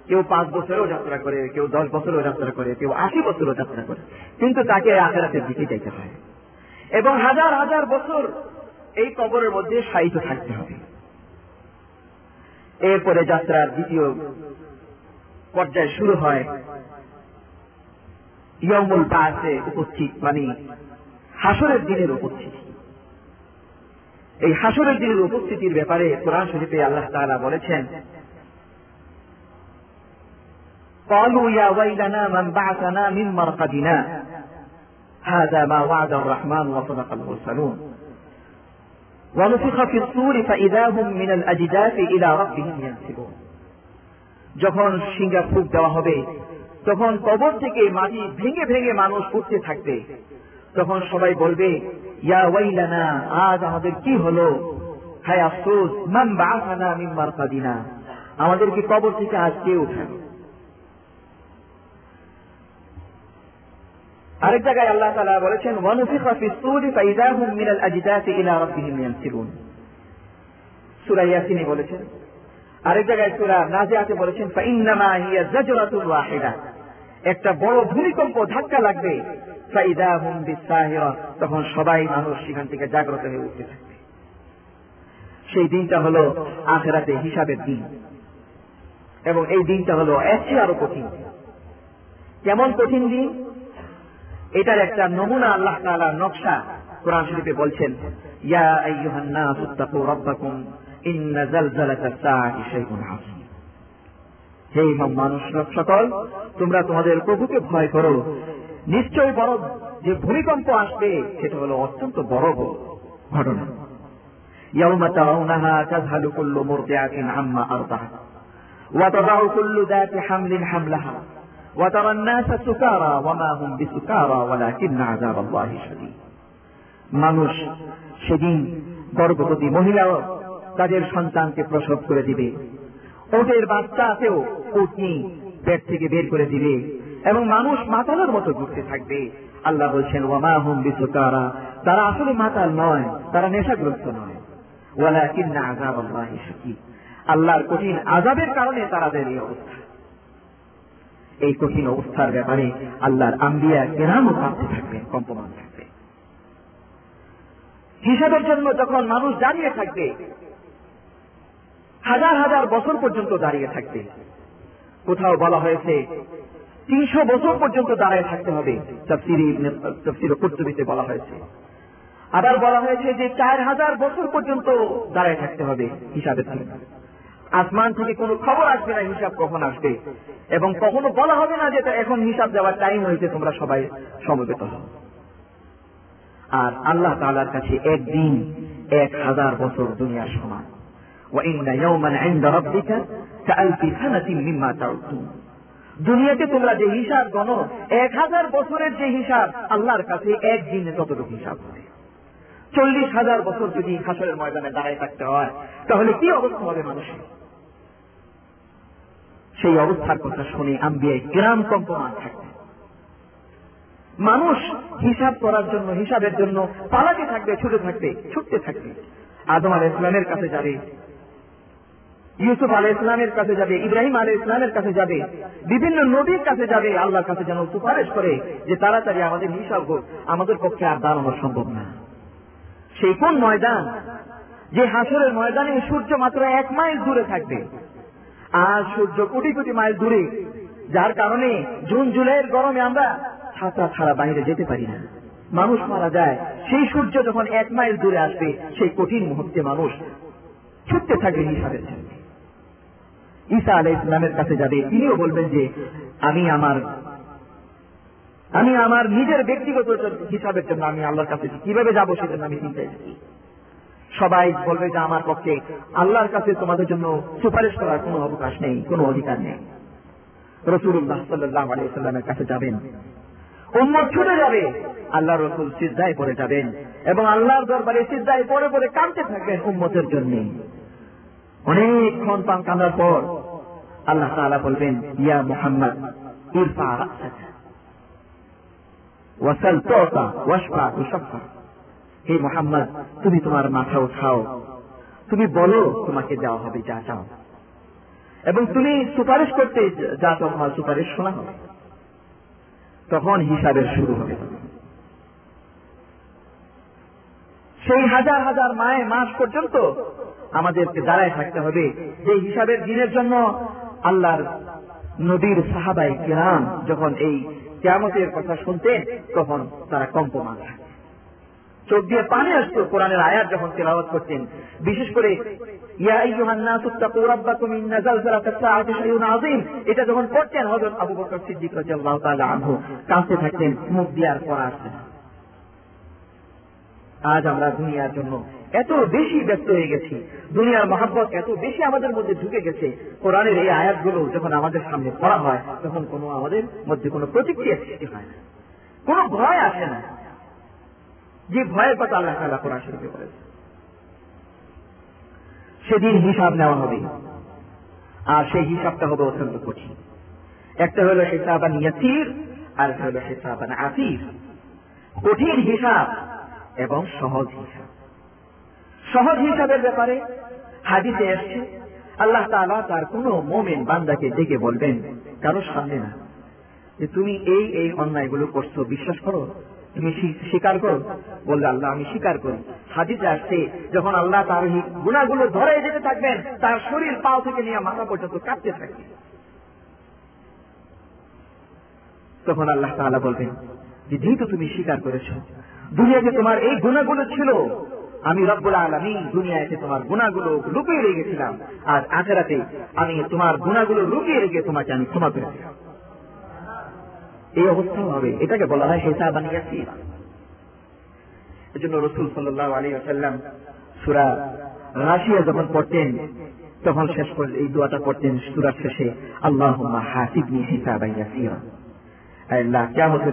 কেউ পাঁচ বছরেও যাত্রা করে, কেউ দশ বছরেও যাত্রা করে, কেউ আশি বছরেও যাত্রা করে, কিন্তু তাকে আখেরাতের দিকে যেতে হয়। এবং হাজার হাজার বছর এই কবরের মধ্যে সাহিত্য থাকতে হবে এরপরে যাত্রার দ্বিতীয় পর্যায় শুরু হয় ইয়মুল বাসে উপস্থিত মানে হাসরের দিনের উপস্থিতি এই হাসরের দিনের উপস্থিতির ব্যাপারে কোরআন শরীফে আল্লাহ তাআলা বলেছেন قالوا يا ويلنا من بعثنا من مرقدنا هذا ما وعد الرحمن وصدق المرسلون ونفخ في الصور فإذا هم من الأجداث إلى ربهم ينسلون যখন সিঙ্গা ফুক দেওয়া হবে তখন কবর থেকে মাটি ভেঙে ভেঙে মানুষ উঠতে থাকবে তখন সবাই বলবে ইয়া ওয়াইলানা আজ আমাদের কি হলো হায় আফসোস মান বাসানা মিন মারকাদিনা আমাদেরকে কবর থেকে আজ কে উঠানো আরেক জায়গায় আল্লাহ তাআলা বলেছেন, ওয়ানুফিখা ফিস সূরি ফাইযা হুম মিনাল আজদাতি ইলা রাব্বিহিম ইয়ানসিলুন সূরা ইয়াসিনে বলেছেন। আরেক জায়গায় সূরা নাজিআতে বলেছেন, ফাইন্নামা হিয়া জাজরাতুন ওয়াহিদা একটা বড় ভূমিকম্প ধাক্কা লাগবে ফাইদা হুম বিসাহিরা। তখন সবাই মানুষ সেখান থেকে জাগ্রত হয়ে উঠতে থাকবে। সেই দিনটা হলো আখেরাতে হিসাবের দিন। এবং এই দিনটা হলো এর চেয়ে আরও কঠিন। কেমন কঠিন দিন? এটার একটা নমুনা আল্লাহ তাআলা নকশা কোরআন শরীফে বলছেন ইয়া আইয়ুহান নাস ইত্তাকু রাব্বাকুম ইন্না জালজালাতাস সাআতি শাইউন আযীম হে মানুষ সকল তোমরা তোমাদের প্রভুকে ভয় করো নিশ্চয় বড় যে ভূমিকম্প আসবে সেটা হলো অত্যন্ত বড় ঘটনা يوم ترونها تذهل كل مرضعة عما أرضعت وتضع كل ذات حمل حملها وترى الناس سكارى وما هم بسكارى ولكن عذاب الله شديد মানুষ সেদিন গর্ভবতী মহিলাও তাদের সন্তানকে প্রসব করে দিবে ওটের বাচ্চাকেও উটনি পেট থেকে বের করে দিবে এবং মানুষ মাতালের মতো ঘুরতে থাকবে আল্লাহ বলছেন ওয়ামা হুম বিসুকারা তারা আসলে মাতাল নয় তারা নেশাগ্রস্ত নয় ওয়ালা কিন্না আজাব আল্লাহ আল্লাহর কঠিন আজাবের কারণে তাদের এই অবস্থা এই কঠিন অবস্থার ব্যাপারে আল্লাহর আম্বিয়া কেরামও কাঁপতে থাকবেন, কম্পমান থাকবে। হিসাবের জন্য যখন মানুষ দাঁড়িয়ে থাকবে, হাজার হাজার বছর পর্যন্ত দাঁড়িয়ে থাকবে। কোথাও বলা হয়েছে, তিনশো বছর পর্যন্ত দাঁড়িয়ে থাকতে হবে, তফসির কর্তৃতে বলা হয়েছে। আবার বলা হয়েছে যে চার হাজার বছর পর্যন্ত দাঁড়িয়ে থাকতে হবে হিসাবের জন্য। আসমান থেকে কোনো খবর আসবে না, হিসাব কখন আসবে? এবং কখনো বলা হবে না যে এখন হিসাব দেওয়ার টাইম হয়েছে, তোমরা সবাই সমবেত হও। আর আল্লাহ তালার কাছে একদিন এক হাজার বছর দুনিয়ার সমান। দুনিয়াতে তোমরা যে হিসাব গণ, এক হাজার বছরের যে হিসাব আল্লাহর কাছে একদিনে ততটুকু হিসাব হবে। চল্লিশ হাজার বছর যদি হাসরের ময়দানে দাঁড়ায় থাকতে হয়, তাহলে কি অবস্থা হবে মানুষের? সেই অবস্থার কথা শুনে আম্বিয়ায় গ্রাম কম্পমান থাকবে। মানুষ হিসাব করার জন্য, হিসাবের জন্য পালাতে থাকবে, ছুটে থাকবে, ছুটতে থাকবে। আদম আল ইসলামের কাছে যাবে, ইউসুফ আলহ ইসলামের কাছে যাবে, ইব্রাহিম আলহ ইসলামের কাছে যাবে, বিভিন্ন নদীর কাছে যাবে, আল্লাহর কাছে যেন সুপারিশ করে যে তাড়াতাড়ি আমাদের হিসাব হোক, আমাদের পক্ষে আর দাঁড়ানো সম্ভব না। সেই কোন ময়দান? যে হাসরের ময়দানে সূর্য মাত্র এক মাইল দূরে থাকবে। আর সূর্য কোটি কোটি মাইল দূরে। যার কারণে জুন, জুলাইয়ের গরমে আমরা ছাতা ছাড়া বাইরে যেতে পারি না। মানুষ মারা যায়, সেই সূর্য যখন এক মাইল দূরে আসবে, সেই কঠিন মুহূর্তে মানুষ ছুটতে থাকবে হিসাবের ঈসা আলাই ইসলামের কাছে যাবে, তিনিও বলবেন যে, আমি আমার আমি আমার নিজের ব্যক্তিগত হিসাবের জন্য আমি আল্লাহর কাছে কীভাবে যাব সেজন্য আমি চিন্তায় থাকি সবাই বলবে যে আমার পক্ষে আল্লাহর কাছে তোমাদের জন্য সুপারিশ করার কোনো অবকাশ নেই, কোনো অধিকার নেই। রসুল্লাহ সাল্লাহ আলিয়াল্লামের কাছে যাবেন। উম্মত ছুটে যাবে। আল্লাহ রসুল সিদ্ধায় পড়ে যাবেন এবং আল্লাহর দরবারে সিদ্ধায় পড়ে পড়ে কাঁদতে থাকবেন উম্মতের জন্য। অনেকক্ষণ পান কাঁদার পর আল্লাহ তাআলা বলবেন, ইয়া মোহাম্মদ, ইরফা ওয়াসাল তোতা ওয়াসফা তুষফা হে মোহাম্মদ, তুমি তোমার মাথা উঠাও। তুমি বলো, তোমাকে দেওয়া হবে যা চাও। এবং তুমি সুপারিশ করতে যা তোমার সুপারিশ শোনা হবে। তখন হিসাবের শুরু হবে। সেই হাজার হাজার মায়ে মাস পর্যন্ত আমাদেরকে দাঁড়ায় থাকতে হবে। যে হিসাবের দিনের জন্য আল্লাহর নদীর সাহাবাই কিরাম যখন এই কেয়ামতের কথা শুনতেন তখন তারা কম্পমান চোখ দিয়ে পানি আসতো কোরআনের আয়াত যখন তেলাওয়াত করতেন। বিশেষ করে এটা যখন পড়তেন হজরত আবু বকর সিদ্দিক রাজিয়াল্লাহু তাআলা আনহু। কাঁদতে থাকতেন, মুখ দিয়ে আর পড়া আসছে না। আজ আমরা দুনিয়ার জন্য এত বেশি ব্যস্ত হয়ে গেছি, দুনিয়ার মহাব্বত এত বেশি আমাদের মধ্যে ঢুকে গেছে, কোরআনের এই আয়াতগুলো যখন আমাদের সামনে পড়া হয়, তখন কোনো আমাদের মধ্যে কোনো প্রতিক্রিয়া সৃষ্টি হয় না। কোনো ভয় আসে না। যে ভয়ের কথা আল্লাহ তালা কোরআন শরীফে বলেছে। সেদিন হিসাব নেওয়া হবে। আর সেই হিসাবটা হবে অত্যন্ত কঠিন। একটা হলো হিসাবান ইয়াসির আর একটা হলো হিসাবান আসির কঠিন হিসাব এবং সহজ হিসাব। সহজ হিসাবের ব্যাপারে হাদিসে এসছে, আল্লাহ তালা তার কোন মোমেন বান্দাকে ডেকে বলবেন কারোর সামনে না। যে তুমি এই এই অন্যায়গুলো করছ, বিশ্বাস করো? তুমি স্বীকার করো? বললে, আল্লাহ, আমি স্বীকার করি। হাদিসে আসছে, যখন আল্লাহ তার গুণাগুলো ধরে যেতে থাকবেন, তার শরীর পাও থেকে নিয়ে মাথা পর্যন্ত কাঁপতে থাকবে। তখন আল্লাহ তাআলা বলবেন, যে যেহেতু তুমি স্বীকার করেছ দুনিয়াতে তোমার এই গুণাগুলো ছিল। আমি রব্বুল আলমী দুনিয়াতে তোমার গুণাগুলো লুকিয়ে রেখেছিলাম। আর আখেরাতে আমি তোমার গুণাগুলো লুকিয়ে রেখে তোমাকে আমি ক্ষমা করে দিলাম। এই অবস্থা হবে। এটাকে বলা হয় হেসা বানিয়েছি এজন্য রসুল সাল্লাহ আলী আসাল্লাম সুরা রাশিয়া যখন পড়তেন, তখন শেষ করে এই দোয়াটা পড়তেন সুরার শেষে আল্লাহ হাসিবনি হিসাব আল্লাহ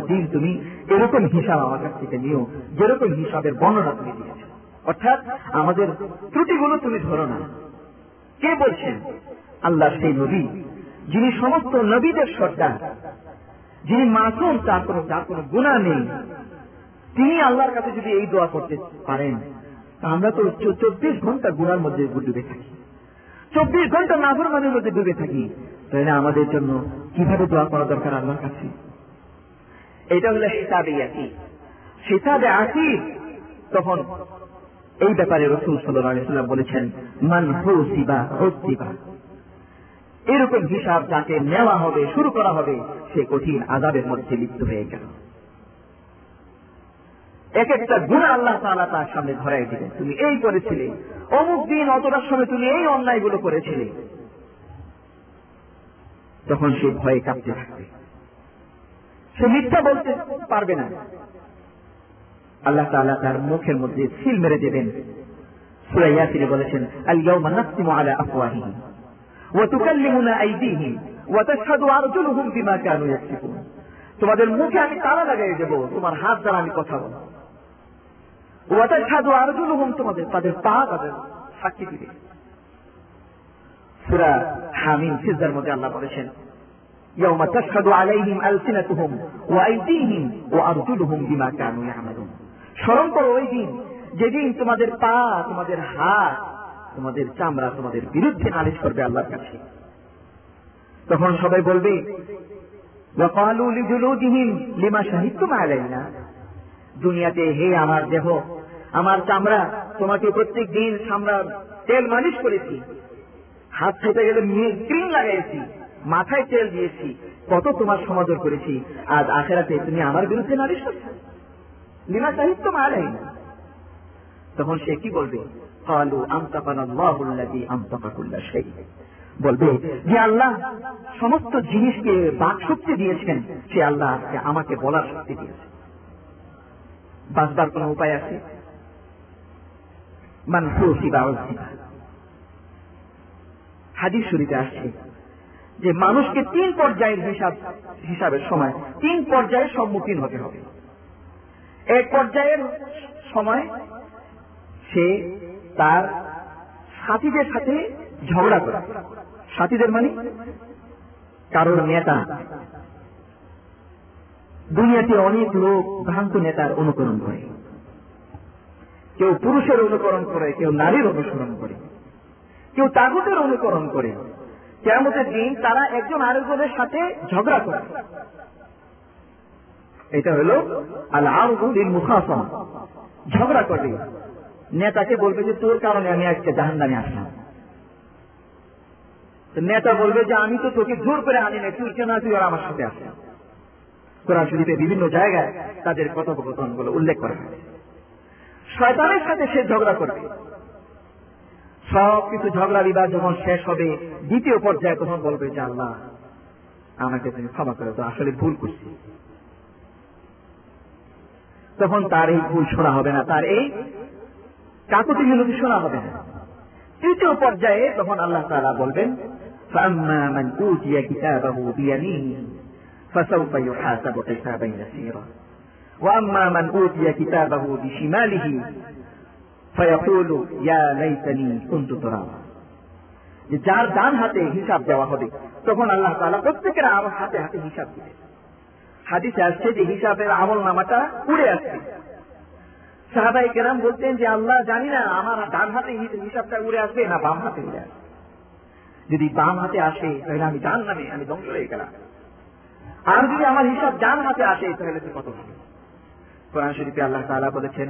দিন তুমি এরকম হিসাব আমার কাছ থেকে নিও, যেরকম হিসাবের বর্ণনা তুমি দিয়েছ। অর্থাৎ আমাদের ত্রুটিগুলো তুমি ধরো না। কে বলছেন? আল্লাহ সেই নবী, যিনি সমস্ত নবীদের সর্দার, যিনি মাসুম, তার কোনো যার কোনো গুণা নেই। তিনি আল্লাহর কাছে যদি এই দোয়া করতে পারেন আমরা তো চব্বিশ ঘণ্টা গুণার মধ্যে ডুবে থাকি। চব্বিশ ঘণ্টা নাফরমানের মধ্যে ডুবে থাকি। তাহলে আমাদের জন্য কীভাবে দোয়া করা দরকার আল্লাহর কাছে? এটা হলো হিসাবে আসি হিসাবে আসি তখন এই ব্যাপারে রসুল সাল্লাম বলেছেন, মান হুসিবা হসিবা। এরকম হিসাব যাকে নেওয়া হবে, শুরু করা হবে, সে কঠিন আজাবের মধ্যে লিপ্ত হয়ে গেল। এক একটা গুণা আল্লাহ তাআলা তার সামনে ধরাই দিলেন। তুমি এই করেছিলে, অমুক দিন অতটার সময় তুমি এই অন্যায়গুলো করেছিলে। তখন সে ভয়ে কাঁপতে থাকবে। সে মিথ্যা বলতে পারবে না। আল্লাহ তাআলা তার মুখের মধ্যে সিল মেরে দেবেন। সূরা ইয়াসিনে বলেছেন আল ইয়াউমা আলা আফওয়াহিহিম ওয়া তুকাল্লিমুনা আইদিহিম ওয়া তাশহাদু আরজুলুহুম বিমা কানু ইয়াকসিবুন। তোমাদের মুখে আমি তালা লাগাই দেব, তোমার হাত দ্বারা আমি কথা বলব। ওয়া তাশহাদু আরজুলুহুম, তোমাদের তাদের পা তাদের সাক্ষী দিবে। সূরা হামিম সিজদার মধ্যে আল্লাহ বলেছেন يوم تشهد عليهم ألسنتهم وأيديهم وأرجلهم بما كانوا يعملون স্মরণ করো ওই দিন যেদিন তোমাদের পা তোমাদের হাত তোমাদের চামড়া তোমাদের বিরুদ্ধে নালিশ করবে আল্লাহর কাছে তখন সবাই বলবে وقالوا لجلودهم لما شهدتم علينا দুনিয়াতে হে আমার দেহ আমার চামড়া তোমাকে প্রত্যেক দিন চামড়া তেল মালিশ করেছি হাত খেতে গেলে ক্রিম লাগাইছি মাথায় তেল দিয়েছি, কত তোমার সমাদর করেছি, আজ আখেরাতে তুমি আমার বিরুদ্ধে নালিশ করছ? লিমা সাহিত্য মারাই না তখন সে কি বলবে? কালু শাই বলবে যে আল্লাহ সমস্ত জিনিসকে বাক শক্তি দিয়েছেন, সে আল্লাহ আজকে আমাকে বলার শক্তি দিয়েছে। বাঁচবার কোন উপায় আছে? মান উসিবা হাদিস শরীফে আসছে যে মানুষকে তিন পর্যায়ের হিসাব, হিসাবের সময়, তিন পর্যায়ের সম্মুখীন হতে হবে। এক পর্যায়ের সময় সে তার সাথীদের সাথে ঝগড়া করে। সাথীদের মানে? কারোর নেতা। দুনিয়াতে অনেক লোক ভ্রান্ত নেতার অনুকরণ করে। কেউ পুরুষের অনুকরণ করে, কেউ নারীর অনুসরণ করে। কেউ তাগুতের অনুকরণ করে। কেমতের দিন তারা একজন আরেকজনের সাথে ঝগড়া করে। এটা হলো আল আউদিন মুখাসম ঝগড়া করবে নেতাকে বলবে যে, তোর কারণে আমি আজকে জাহান নামে আসলাম নেতা বলবে যে, আমি তো তোকে জোর করে আনি না তুই কেন তুই আমার সাথে আসলাম কোরআন শরীফে বিভিন্ন জায়গায় তাদের কথোপকথনগুলো উল্লেখ করা শয়তানের সাথে সে ঝগড়া করবে। সব কিছু ঝগড়া বিবাদ যখন শেষ হবে দ্বিতীয় পর্যায়ে তখন বলবে যে আল্লাহ আমাকে তুমি ক্ষমা করে তো আসলে ভুল করছি তখন তার এই ভুল শোনা হবে না তার এই কাকুতি মিনতি শোনা হবে না তৃতীয় পর্যায়ে তখন আল্লাহ তাআলা বলবেন فأما من أوتي كتابه بيمينه فسوف يحاسب حسابا يسيرا وأما من أوتي كتابه بشماله ফয়াকুলু ইয়া লাইতানি কুনতু যে যার ডান হাতে হিসাব দেওয়া হবে, তখন আল্লাহ তাআলা প্রত্যেকের আর হাতে হাতে হিসাব দিবে হাদিসে আসছে যে হিসাবের আমল নামাটা উড়ে আসছে। সাহাবাই কেরাম বলতেন যে, আল্লাহ জানি না আমার ডান হাতে হিসাবটা উড়ে আসবে না বাম হাতে উড়ে আসবে। যদি বাম হাতে আসে, তাহলে আমি ডান নামে, আমি ধ্বংস হয়ে গেলাম। আর যদি আমার হিসাব ডান হাতে আসে, তাহলে কত হবে? কোরআন শরীফে আল্লাহ তাআলা বলেছেন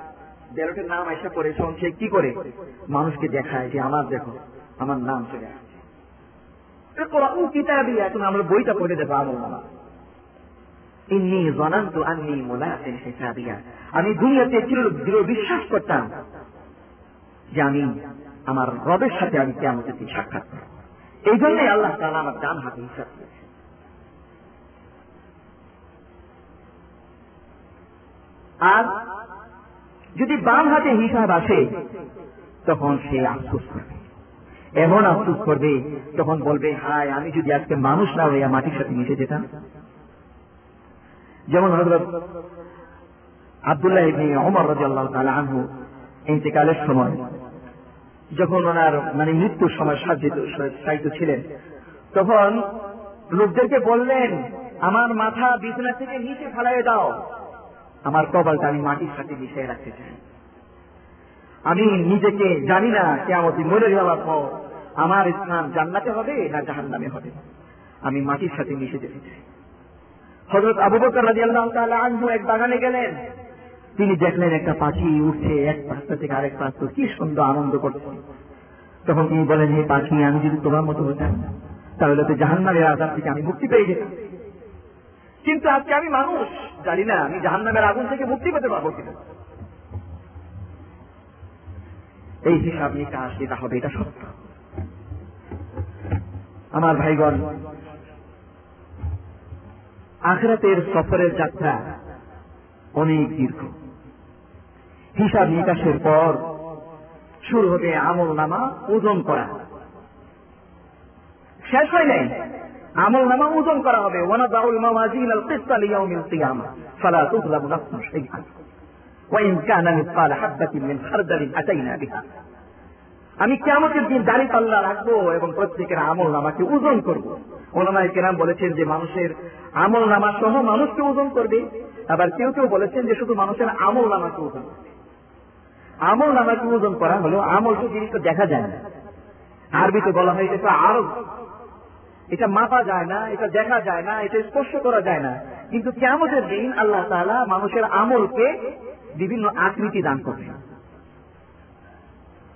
ব্যালটের নাম এসে পড়ে তখন কি করে? মানুষকে দেখায় যে আমার দেখো, আমার নাম চলে কিতাবি, এখন আমরা বইটা পড়ে দেখো আমল আমি দুনিয়াতে দৃঢ় বিশ্বাস করতাম যে আমি আমার রবের সাথে আমি কেমন সাক্ষাৎ এই জন্যই আল্লাহ তালা আমার ডান হাতে হিসাব আর যদি বাম হাতে হিসাব আসে, তখন সে আফসোস করবে। এমন আফসোস করবে, তখন বলবে, হায়, আমি যদি আজকে মানুষ না হইয়া মাটির সাথে মিশে যেতাম। যেমন হজরত আবদুল্লাহ ইবনে ওমর ইন্তেকালের সময় যখন ওনার মানে মৃত্যুর সময় সাজিত সাহিত্য ছিলেন, তখন লোকদেরকে বললেন, আমার মাথা বিছানা থেকে নিচে ফেলাই দাও। আমার কপালটা আমি মাটির সাথে মিশিয়ে রাখতে চাই। আমি নিজেকে জানি না কেমন মরে যাওয়ার পর আমার স্থান জান্নাতে হবে না জাহান নামে হবে। আমি মাটির সাথে মিশে যেতে চাই। হজরত আবু বকর তাআলা আনহু এক বাগানে গেলেন। তিনি দেখলেন একটা পাখি উঠছে এক প্রাস্ত থেকে আরেক প্রাস্ত কি সুন্দর আনন্দ করছে। তখন তিনি বলেন, হে পাখি, আমি যদি তোমার মতো হতাম, তাহলে তো জাহান্নামের আজাদ থেকে আমি মুক্তি পেয়ে যেতাম। কিন্তু আজকে আমি মানুষ। জানি না, আমি জাহান্নামের আগুন থেকে মুক্তি পেতে পারব কিনা। এই হিসাব নিকাশ যেটা হবে, এটা সত্য। আমার ভাইগণ, আখরাতের সফরের যাত্রা অনেক দীর্ঘ। হিসাব নিকাশের পর শুরু হবে আমল নামা, ওজন করা। শেষ হয় নাই। আমল নামা ওজন করা হবে। আমি কেমতের দিন দাড়ি পাল্লা রাখব এবং প্রত্যেকের আমল নামাকে ওজন করব। ওনামাই কেরাম বলেছেন যে মানুষের আমল নামা সহ মানুষকে ওজন করবে। আবার কেউ কেউ বলেছেন যে শুধু মানুষের আমল নামাকে ওজন আমল নামাকে ওজন করা হলো, আমল তো জিনিসটা দেখা যায় না। আরবিতে বলা হয় এটা আরব। এটা মাপা যায় না, এটা দেখা যায় না, এটা স্পর্শ করা যায় না। কিন্তু কেমতের দিন আল্লাহ তাআলা মানুষের আমলকে বিভিন্ন আকৃতি দান করবে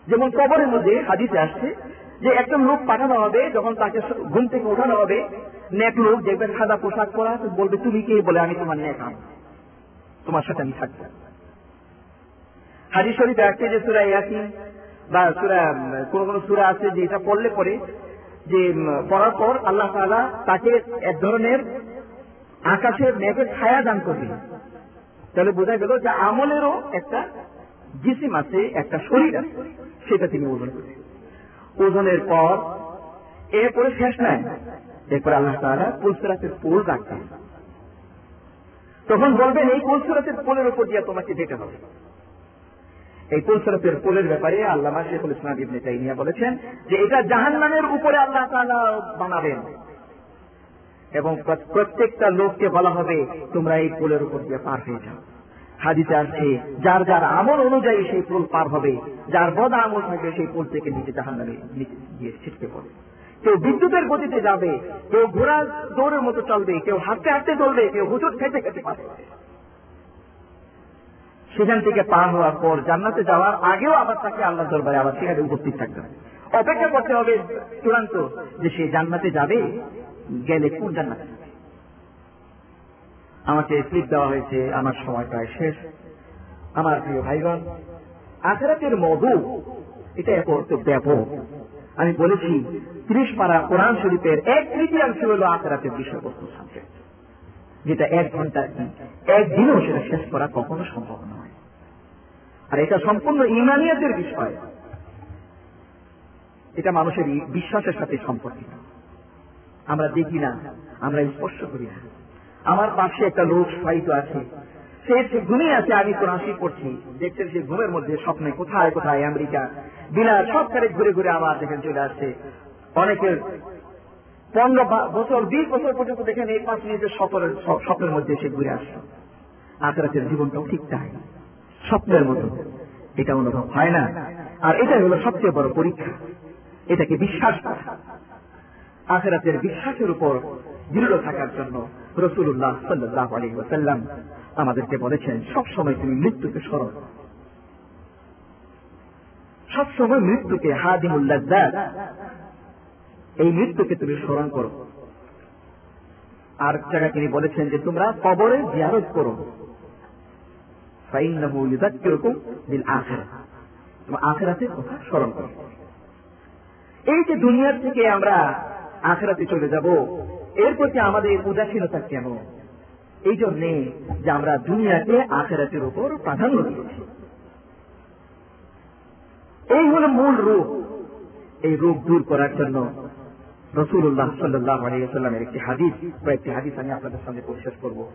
যেমন কবরের মধ্যে হাদিসে আসছে যে একটা লোক পাঠানো হবে, যখন তাকে ঘুম থেকে ওঠানো হবে, নেক লোক দেখবেন সাদা পোশাক পরা বলবে, তুমি কে? বলে, আমি তোমার নেক আম। তোমার সাথে আমি থাকব। হাদিস শরীফে আসছে যে সুরা ইয়াসিন বা সুরা কোন কোন সুরা আছে যে এটা পড়লে পরে যে পড়ার পর আল্লাহ তাআলা তাকে এক ধরনের আকাশের মেঘের ছায়া দান করবে তাহলে বোঝা গেল যে আমলেরও একটা জিসিম আছে, একটা শরীর আছে, সেটা তিনি ওজন করছেন ওজনের পর এরপরে শেষ নাই। এরপরে আল্লাহ তাআলা পুলসরাতের পোল রাখবেন তখন বলবেন, এই পুলসরাতের পোলের উপর দিয়ে তোমাকে যেতে হবে। এই পুলসরাতের পোলের ব্যাপারে আল্লামা শেখুল ইসলাম ইবনে তাইমিয়া বলেছেন যে এটা জাহান্নামের উপরে আল্লাহ তাআলা বানাবেন। এবং প্রত্যেকটা লোককে বলা হবে, তোমরা এই পোলের উপর দিয়ে পার হয়ে যাও। হাদিতে আসছে, যার যার আমল অনুযায়ী সেই পুল পার হবে, যার বদ আমল থাকবে সেই পুল থেকে নিচে জাহান নামে নিচে গিয়ে ছিটকে পড়ে কেউ বিদ্যুতের গতিতে যাবে, কেউ ঘোড়া দৌড়ের মতো চলবে, কেউ হাঁটতে হাঁটতে চলবে কেউ হুজুর খেতে খেতে পাবে সেখান থেকে পার হওয়ার পর জান্নাতে যাওয়ার আগেও আবার তাকে আল্লাহ দরবারে আবার সেখানে উপস্থিত থাকতে হবে। অপেক্ষা করতে হবে চূড়ান্ত যে সে জান্নাতে যাবে, গেলে কোন জান্নাতে আমাকে স্লিপ দেওয়া হয়েছে, আমার সময় প্রায় শেষ। আমার প্রিয় ভাইগণ, আখেরাতের মধু, এটা অর্থ ব্যাপক। আমি বলেছি, ত্রিশ পারা কোরআন শরীফের এক তৃতীয়াংশ হল আখেরাতের বিষয়বস্তু সাবজেক্ট, যেটা এক ঘণ্টা একদিনও সেটা শেষ করা কখনো সম্ভব নয়। আর এটা সম্পূর্ণ ইমানিয়াতের বিষয়। এটা মানুষের বিশ্বাসের সাথে সম্পর্কিত। আমরা দেখি না, আমরা স্পর্শ করি না। আমার পাশে একটা লোক শায়িত আছে। সে ঘুমিয়ে আছে, আমি কোরআন শরীফ পড়ছি দেখছেন সে ঘুমের মধ্যে স্বপ্নে কোথায় কোথায় আমেরিকা বিলাস সব কারে ঘুরে ঘুরে আমার দেখেন চলে আসছে। অনেকের পনেরো বছর, বিশ বছর পর্যন্ত দেখেন এই পাঁচ মিনিটের সফরের স্বপ্নের মধ্যে সে ঘুরে আসছে আখরাতের জীবনটাও ঠিক তাই। স্বপ্নের মতো। এটা অনুভব হয় না। আর এটাই হলো সবচেয়ে বড় পরীক্ষা। এটাকে বিশ্বাস আখেরাতের বিশ্বাসের উপর দৃঢ় থাকার জন্য রসুল্লাহ সাল্লাহ আলী ওসাল্লাম আমাদেরকে বলেছেন সব সময় তুমি মৃত্যুকে স্মরণ করো। সবসময় মৃত্যুকে হাদিমুল্লাহ এই মৃত্যুকে তুমি স্মরণ করো। আর জায়গায় তিনি বলেছেন যে তোমরা কবরে জিয়ারত করো। আখেরাতের কথা স্মরণ করো। এই যে দুনিয়ার থেকে আমরা চলে যাব, এর প্রতি আমাদের উদাসীনতা কেন? এই জন্যে যে আমরা দুনিয়াকে আখেরাতের উপর প্রাধান্য দিয়েছি। এই হল মূল রূপ। এই রূপ দূর করার জন্য রসুল্লাহ সাল্লাহ আলিয়াল্লামের একটি হাদিস হাদিস আমি আপনাদের সামনে পরিশেষ করব।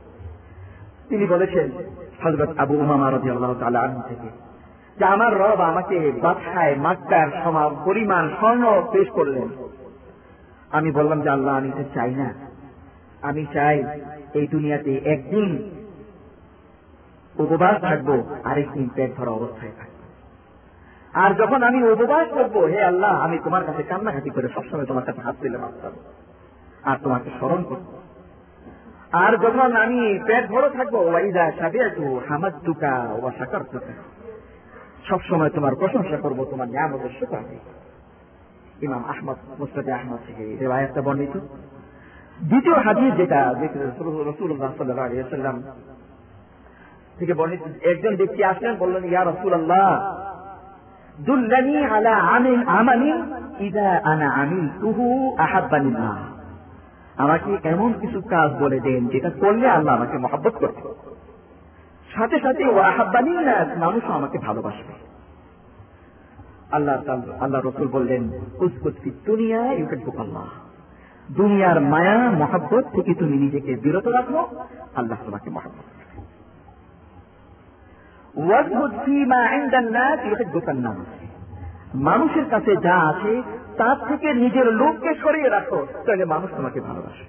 তিনি বলেছেন হজরত আবু উমামা রাজি আল্লাহ তালা থেকে, যে আমার রব আমাকে বাদশায় মাক্কার সমাব পরিমাণ স্বর্ণ পেশ করলেন। আমি বললাম যে আল্লাহ, আমি তো চাই না। আমি চাই এই দুনিয়াতে একদিন উপবাস থাকব, আরেকদিন পেট ভরা অবস্থায় থাকব। আর যখন আমি উপবাস করব, হে আল্লাহ, আমি তোমার কাছে কান্নাকাটি করে সবসময় তোমার কাছে হাত দিলে মারতাম আর তোমাকে স্মরণ করব। আর যখন আমি পেট ভরো থাকব, ওয়াইদা সাবিয়াতু হামাদুকা ওয়া শাকারতুকা। সবসময় তোমার প্রশংসা করব, তোমার নিয়ামতের শুকর ইমাম আহমদ মুস্তাদে আহমদ থেকে রেওয়ায়তটা বর্ণিত। দ্বিতীয় হাদিস যেটা রসুল্লাহ সাল্লাম থেকে বর্ণিত, একজন ব্যক্তি আসলেন, বললেন, ইয়া রসুল আল্লাহ দুল্লানি আলা আমিন, আমানি ইদা আনা আমিন তুহু আহাব্বানিল্লাহ। আমাকে এমন কিছু কাজ বলে দেন যেটা করলে আল্লাহ আমাকে মহাব্বত করবে। সাথে সাথে ও আহাব্বানি মানুষও আমাকে ভালোবাসবে। আল্লাহ আল্লাহ রসুল বললেন উসকুৎফি দুনিয়া ইউকেট আল্লাহ। দুনিয়ার মায়া, মহাব্বত থেকে তুমি নিজেকে বিরত রাখো, আল্লাহ তোমাকে মহাব্বত মানুষের কাছে যা আছে, তার থেকে নিজের লোককে সরিয়ে রাখো। তাহলে মানুষ তোমাকে ভালোবাসে।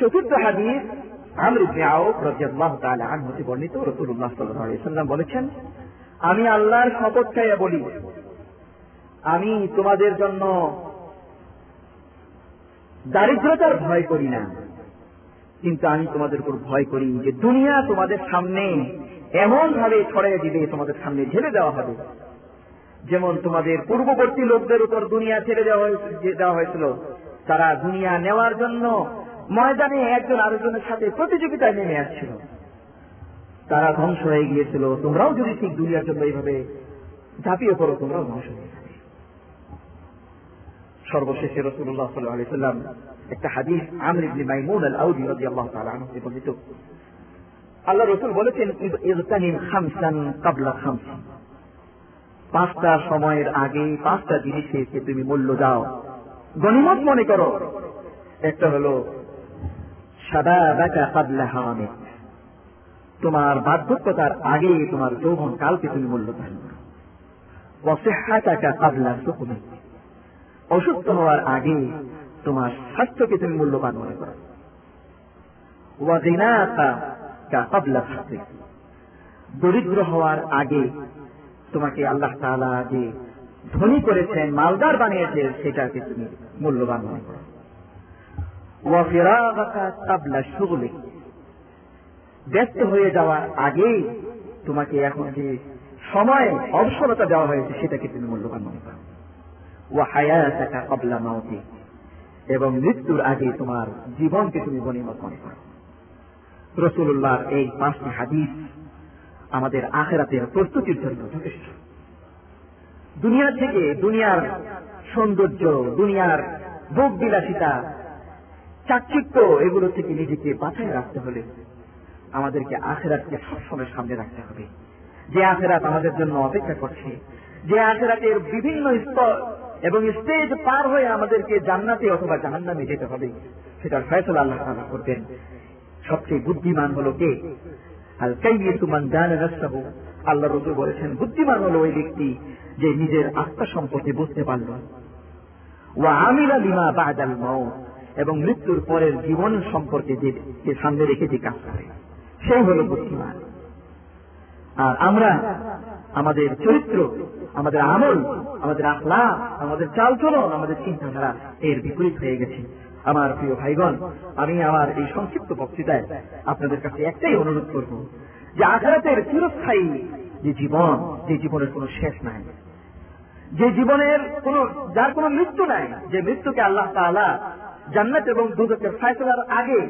চতুর্থ হাদিস হতে বর্ণিত সাল্লাম বলেছেন, আমি আল্লাহর শপথ খাইয়া বলি, আমি তোমাদের জন্য দারিদ্রতার ভয় করি না, কিন্তু আমি তোমাদের উপর ভয় করি যে দুনিয়া তোমাদের সামনে এমন ভাবে ছড়াইয়া দিবে, তোমাদের সামনে ঝেড়ে দেওয়া হবে। যেমন তোমাদের পূর্ববর্তী লোকদের উপর দুনিয়া ছেড়ে দেওয়া হয়েছিল, তারা দুনিয়া নেওয়ার জন্য ময়দানে একজন আরেকজনের সাথে প্রতিযোগিতায় নেমে আসছিল। তারা ধ্বংস হয়ে গিয়েছিল। তোমরাও যদি ঠিক দুনিয়ার জন্য এইভাবে ঝাঁপিয়ে পড়ো, তোমরাও ধ্বংস হয়ে যাবে। সর্বশেষে রসুল্লাহ সাল্লাহ আলি সাল্লাম একটা হাদিস আমর মাইমুন আল আউদি রাদিয়াল্লাহু তাআলা আনহু বর্ণিত। আল্লাহ রসুল বলেছেন ইজতানিম খামসান কাবলা খামসান পাঁচটা সময়ের আগে পাঁচটা জিনিসকে তুমি মূল্য দাও। গণিমত মনে করো। একটা হলো, সাদা বেকা কাবলা হাওয়ামে তোমার বার্ধক্যতার আগে তোমার যৌবন কালকে তুমি মূল্য দান ওয়াসিহাতাকা কাবলা সুকুমে অসুস্থ হওয়ার আগে তোমার স্বাস্থ্যকে তুমি মূল্যবান মনে করো। দরিদ্র হওয়ার আগে তোমাকে আল্লাহ তালা যে ধনী করেছেন, মালদার বানিয়েছেন, সেটাকে তুমি মূল্যবান মনে করো। তাবলা সুগুলে ব্যস্ত হয়ে যাওয়ার আগে তোমাকে এখন যে সময়, অবসরতা দেওয়া হয়েছে, সেটাকে তুমি মূল্যবান মনে করো। ও হায়াতাকা কবলা মাউতি। এবং মৃত্যুর আগে তোমার জীবনকে তুমি গণিমত মনে করো। রসুল্লাহর এই পাঁচটি হাদিস আমাদের আখেরাতের প্রস্তুতির জন্য যথেষ্ট। দুনিয়া থেকে দুনিয়ার সৌন্দর্য, দুনিয়ার ভোগ বিলাসিতা চাকচিক্য, এগুলো থেকে নিজেকে বাঁচায় রাখতে হলে আমাদেরকে আখেরাতকে সবসময় সামনে রাখতে হবে। যে আখেরাত আমাদের জন্য অপেক্ষা করছে, যে আখেরাতের বিভিন্ন স্তর এবং স্টেজ পার হয়ে আমাদেরকে জান্নাতে অথবা জাহান্নামে যেতে হবে, সেটার ফয়সলা আল্লাহ করবেন। সবচেয়ে বুদ্ধিমান হলো কে? আল কাইয়িতুমান জানা নাফসাহু। আল্লাহ রসুল বলেছেন, বুদ্ধিমান হলো ওই ব্যক্তি যে নিজের আত্মা সম্পর্কে বুঝতে পারল। ওয়া আমিলা লিমা বাদাল মাউত। এবং মৃত্যুর পরের জীবন সম্পর্কে যে সামনে রেখে যে কাজ করে সেই হলো বুদ্ধিমান। আর আমরা, আমাদের চরিত্র, আমাদের আমল, আমাদের আখলা আমাদের চালচলন, আমাদের চিন্তাধারা এর বিপরীত হয়ে গেছে। আমার প্রিয় ভাইগণ, আমি আমার এই সংক্ষিপ্ত বক্তৃতায় আপনাদের কাছে একটাই অনুরোধ করব যে আঘাতের চিরস্থায়ী যে জীবন, যে জীবনের কোনো শেষ নাই। যে জীবনের কোন, যার কোনো মৃত্যু নাই, যে মৃত্যুকে আল্লাহ তাআলা জান্নাত এবং দুদকের ফায়সলার আগে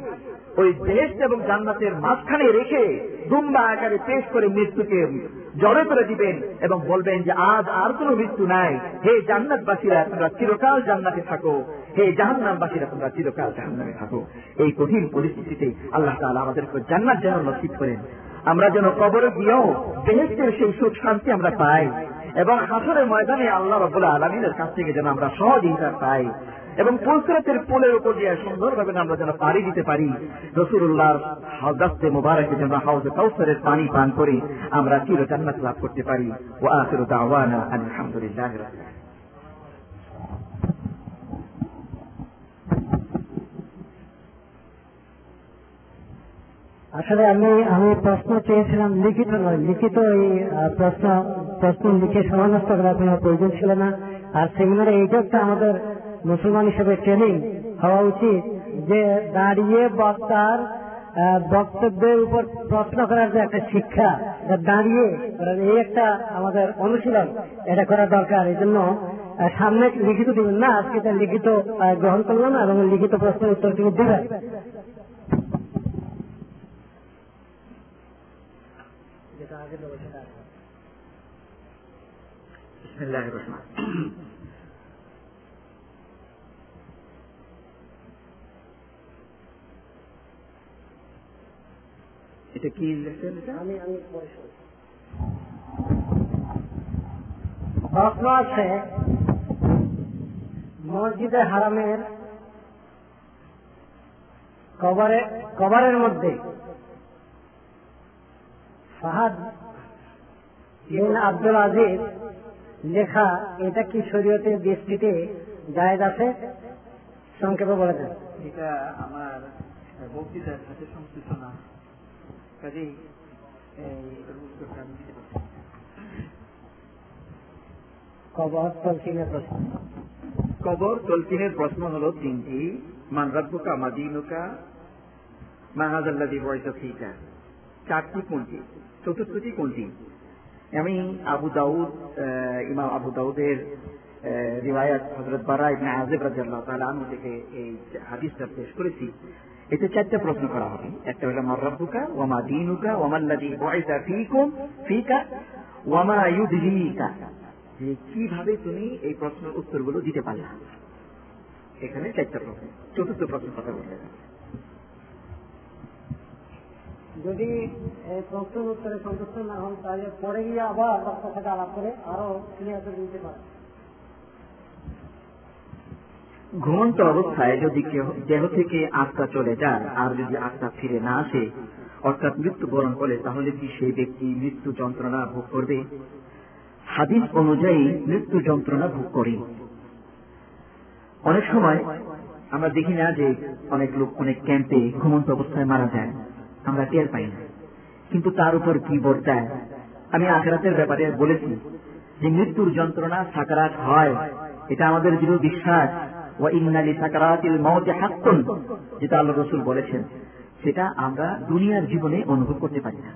ওই দেশ এবং জান্নাতের মাঝখানে রেখে দুম্বা আকারে পেশ করে মৃত্যুকে জড়ে করে দিবেন এবং বলবেন যে আজ আর কোনো মৃত্যু নাই। হে জান্নাতবাসীরা, তোমরা চিরকাল জান্নাতে থাকো। হে জাহান্নামবাসীরা তোমরা চিরকাল জাহান্নামে থাকো। এই কঠিন পরিস্থিতিতে আল্লাহ তাআলা আমাদেরকে জান্নাত যেন নসিব করেন। আমরা যেন কবরে গিয়েও বেহেস্তের সেই সুখ শান্তি আমরা পাই এবং হাসরের ময়দানে আল্লাহ রব্বুল আলমিনের কাছ থেকে যেন আমরা সহযোগিতা পাই এবং পুলসরাতের পোলের উপর দিয়ে সুন্দরভাবে আমরা যেন পাড়ি দিতে পারি। রসুল্লাহর হাউদাস্তে মোবারকে যেন হাউজে কাউসারের পানি পান করে আমরা চির জান্নাত লাভ করতে পারি। ও আখির দাওয়ানা আলহামদুলিল্লাহ
আসলে আমি আমি প্রশ্ন চেয়েছিলাম লিখিত নয়, লিখিত এই প্রশ্ন প্রশ্ন লিখে সময় নষ্ট করার কোনো প্রয়োজন ছিল না। আর সেমিনারে এইটা একটা আমাদের মুসলমান হিসেবে ট্রেনিং হওয়া উচিত যে দাঁড়িয়ে বক্তার বক্তব্যের উপর প্রশ্ন করার যে একটা শিক্ষা দাঁড়িয়ে এই একটা আমাদের অনুশীলন, এটা করা দরকার। এই জন্য সামনে লিখিত দিবেন না, আজকে এটা লিখিত গ্রহণ করলাম এবং লিখিত প্রশ্নের উত্তর তিনি দিবেন।
এটা কি
আমি আমি প্রশ্ন আছে মসজিদে হারামের কবরে কবরের মধ্যে ফাহাদ বিন আব্দুল আজিজ লেখা এটা কি শরীয়তের দৃষ্টিতে জায়েজ আছে? সংক্ষেপে বলে দেন।
এটা আমার বক্তৃতার সাথে সংশ্লিষ্ট না। কাজেই না।
কবর তলকিনের প্রশ্ন।
কবর তলকিনের প্রশ্ন হলো তিনটি। মান রাব্বুকা মাদিনুকা মাহাজাল্লাদি বয়সা চারটি কোনটি? চতুর্থটি কোনটি? আমি আবু দাউদ ইমাম আবু দাউদের রিওয়ায়াত হজরত বারা ইবনে আজেব রাদিয়াল্লাহু তাআলা আনহু থেকে এই হাদিসটা পেশ করেছি। এতে চারটা প্রশ্ন করা হবে। একটা হলো, মার রাব্বুকা ওয়া মা দীনুকা ওয়া মাল্লাযী বুইসা ফীকুম ফীকা ওয়া মা ইউদরিকা যে কীভাবে তুমি এই প্রশ্নের উত্তরগুলো দিতে পারলা? এখানে চারটা প্রশ্ন, চতুর্থ প্রশ্ন কথা বলতে
যদি প্রশ্নের উত্তরে সন্তুষ্ট না হন, তাহলে পরে গিয়ে আবার আপনার সাথে আলাপ করে আরও ক্লিয়ার করে দিতে পারেন।
ঘুমন্ত অবস্থায় যদি দেহ থেকে আত্মা চলে যায়, আর যদি আত্মা ফিরে না আসে, অর্থাৎ মৃত্যুবরণ করে, তাহলে কি সেই ব্যক্তি মৃত্যু যন্ত্রণা ভোগ করবে? হাদিস অনুযায়ী মৃত্যু যন্ত্রণা ভোগ করে। অনেক সময় আমরা দেখি না যে অনেক লোক অনেক ক্যাম্পে ঘুমন্ত অবস্থায় মারা যায়। আমরা টের পাই না। কিন্তু তার উপর কি বর্তায়? আমি আখরাতের ব্যাপারে বলেছি যে মৃত্যুর যন্ত্রণা সাকারাত হয়। এটা আমাদের দৃঢ় বিশ্বাস। ইন্নালি সাকারাতিল যেটা আল্লাহ রসুল বলেছেন, সেটা আমরা দুনিয়ার জীবনে অনুভব করতে পারি না।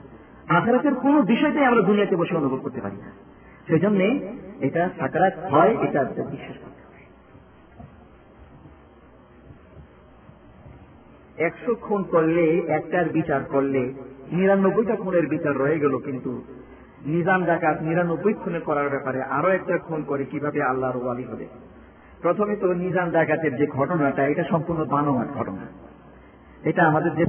আখরাতের কোন বিষয়টাই আমরা দুনিয়াতে বসে অনুভব করতে পারি না। সেজন্য এটা সাকারাত হয়, এটা বিশ্বাস একশো খুন করলে, একটার বিচার করলে, নিরানব্বইটা খুনের বিচার রয়ে গেল কিন্তু। নিজাম ডাকাত নিরানব্বই খুনে করার ব্যাপারে আরও একটা খুন করে কীভাবে আল্লাহর ওয়ালি হবে? প্রথমে তো নিজাম ডাকাতের যে ঘটনাটা, এটা সম্পূর্ণ বানোয়ার ঘটনা। এটা আমাদের যে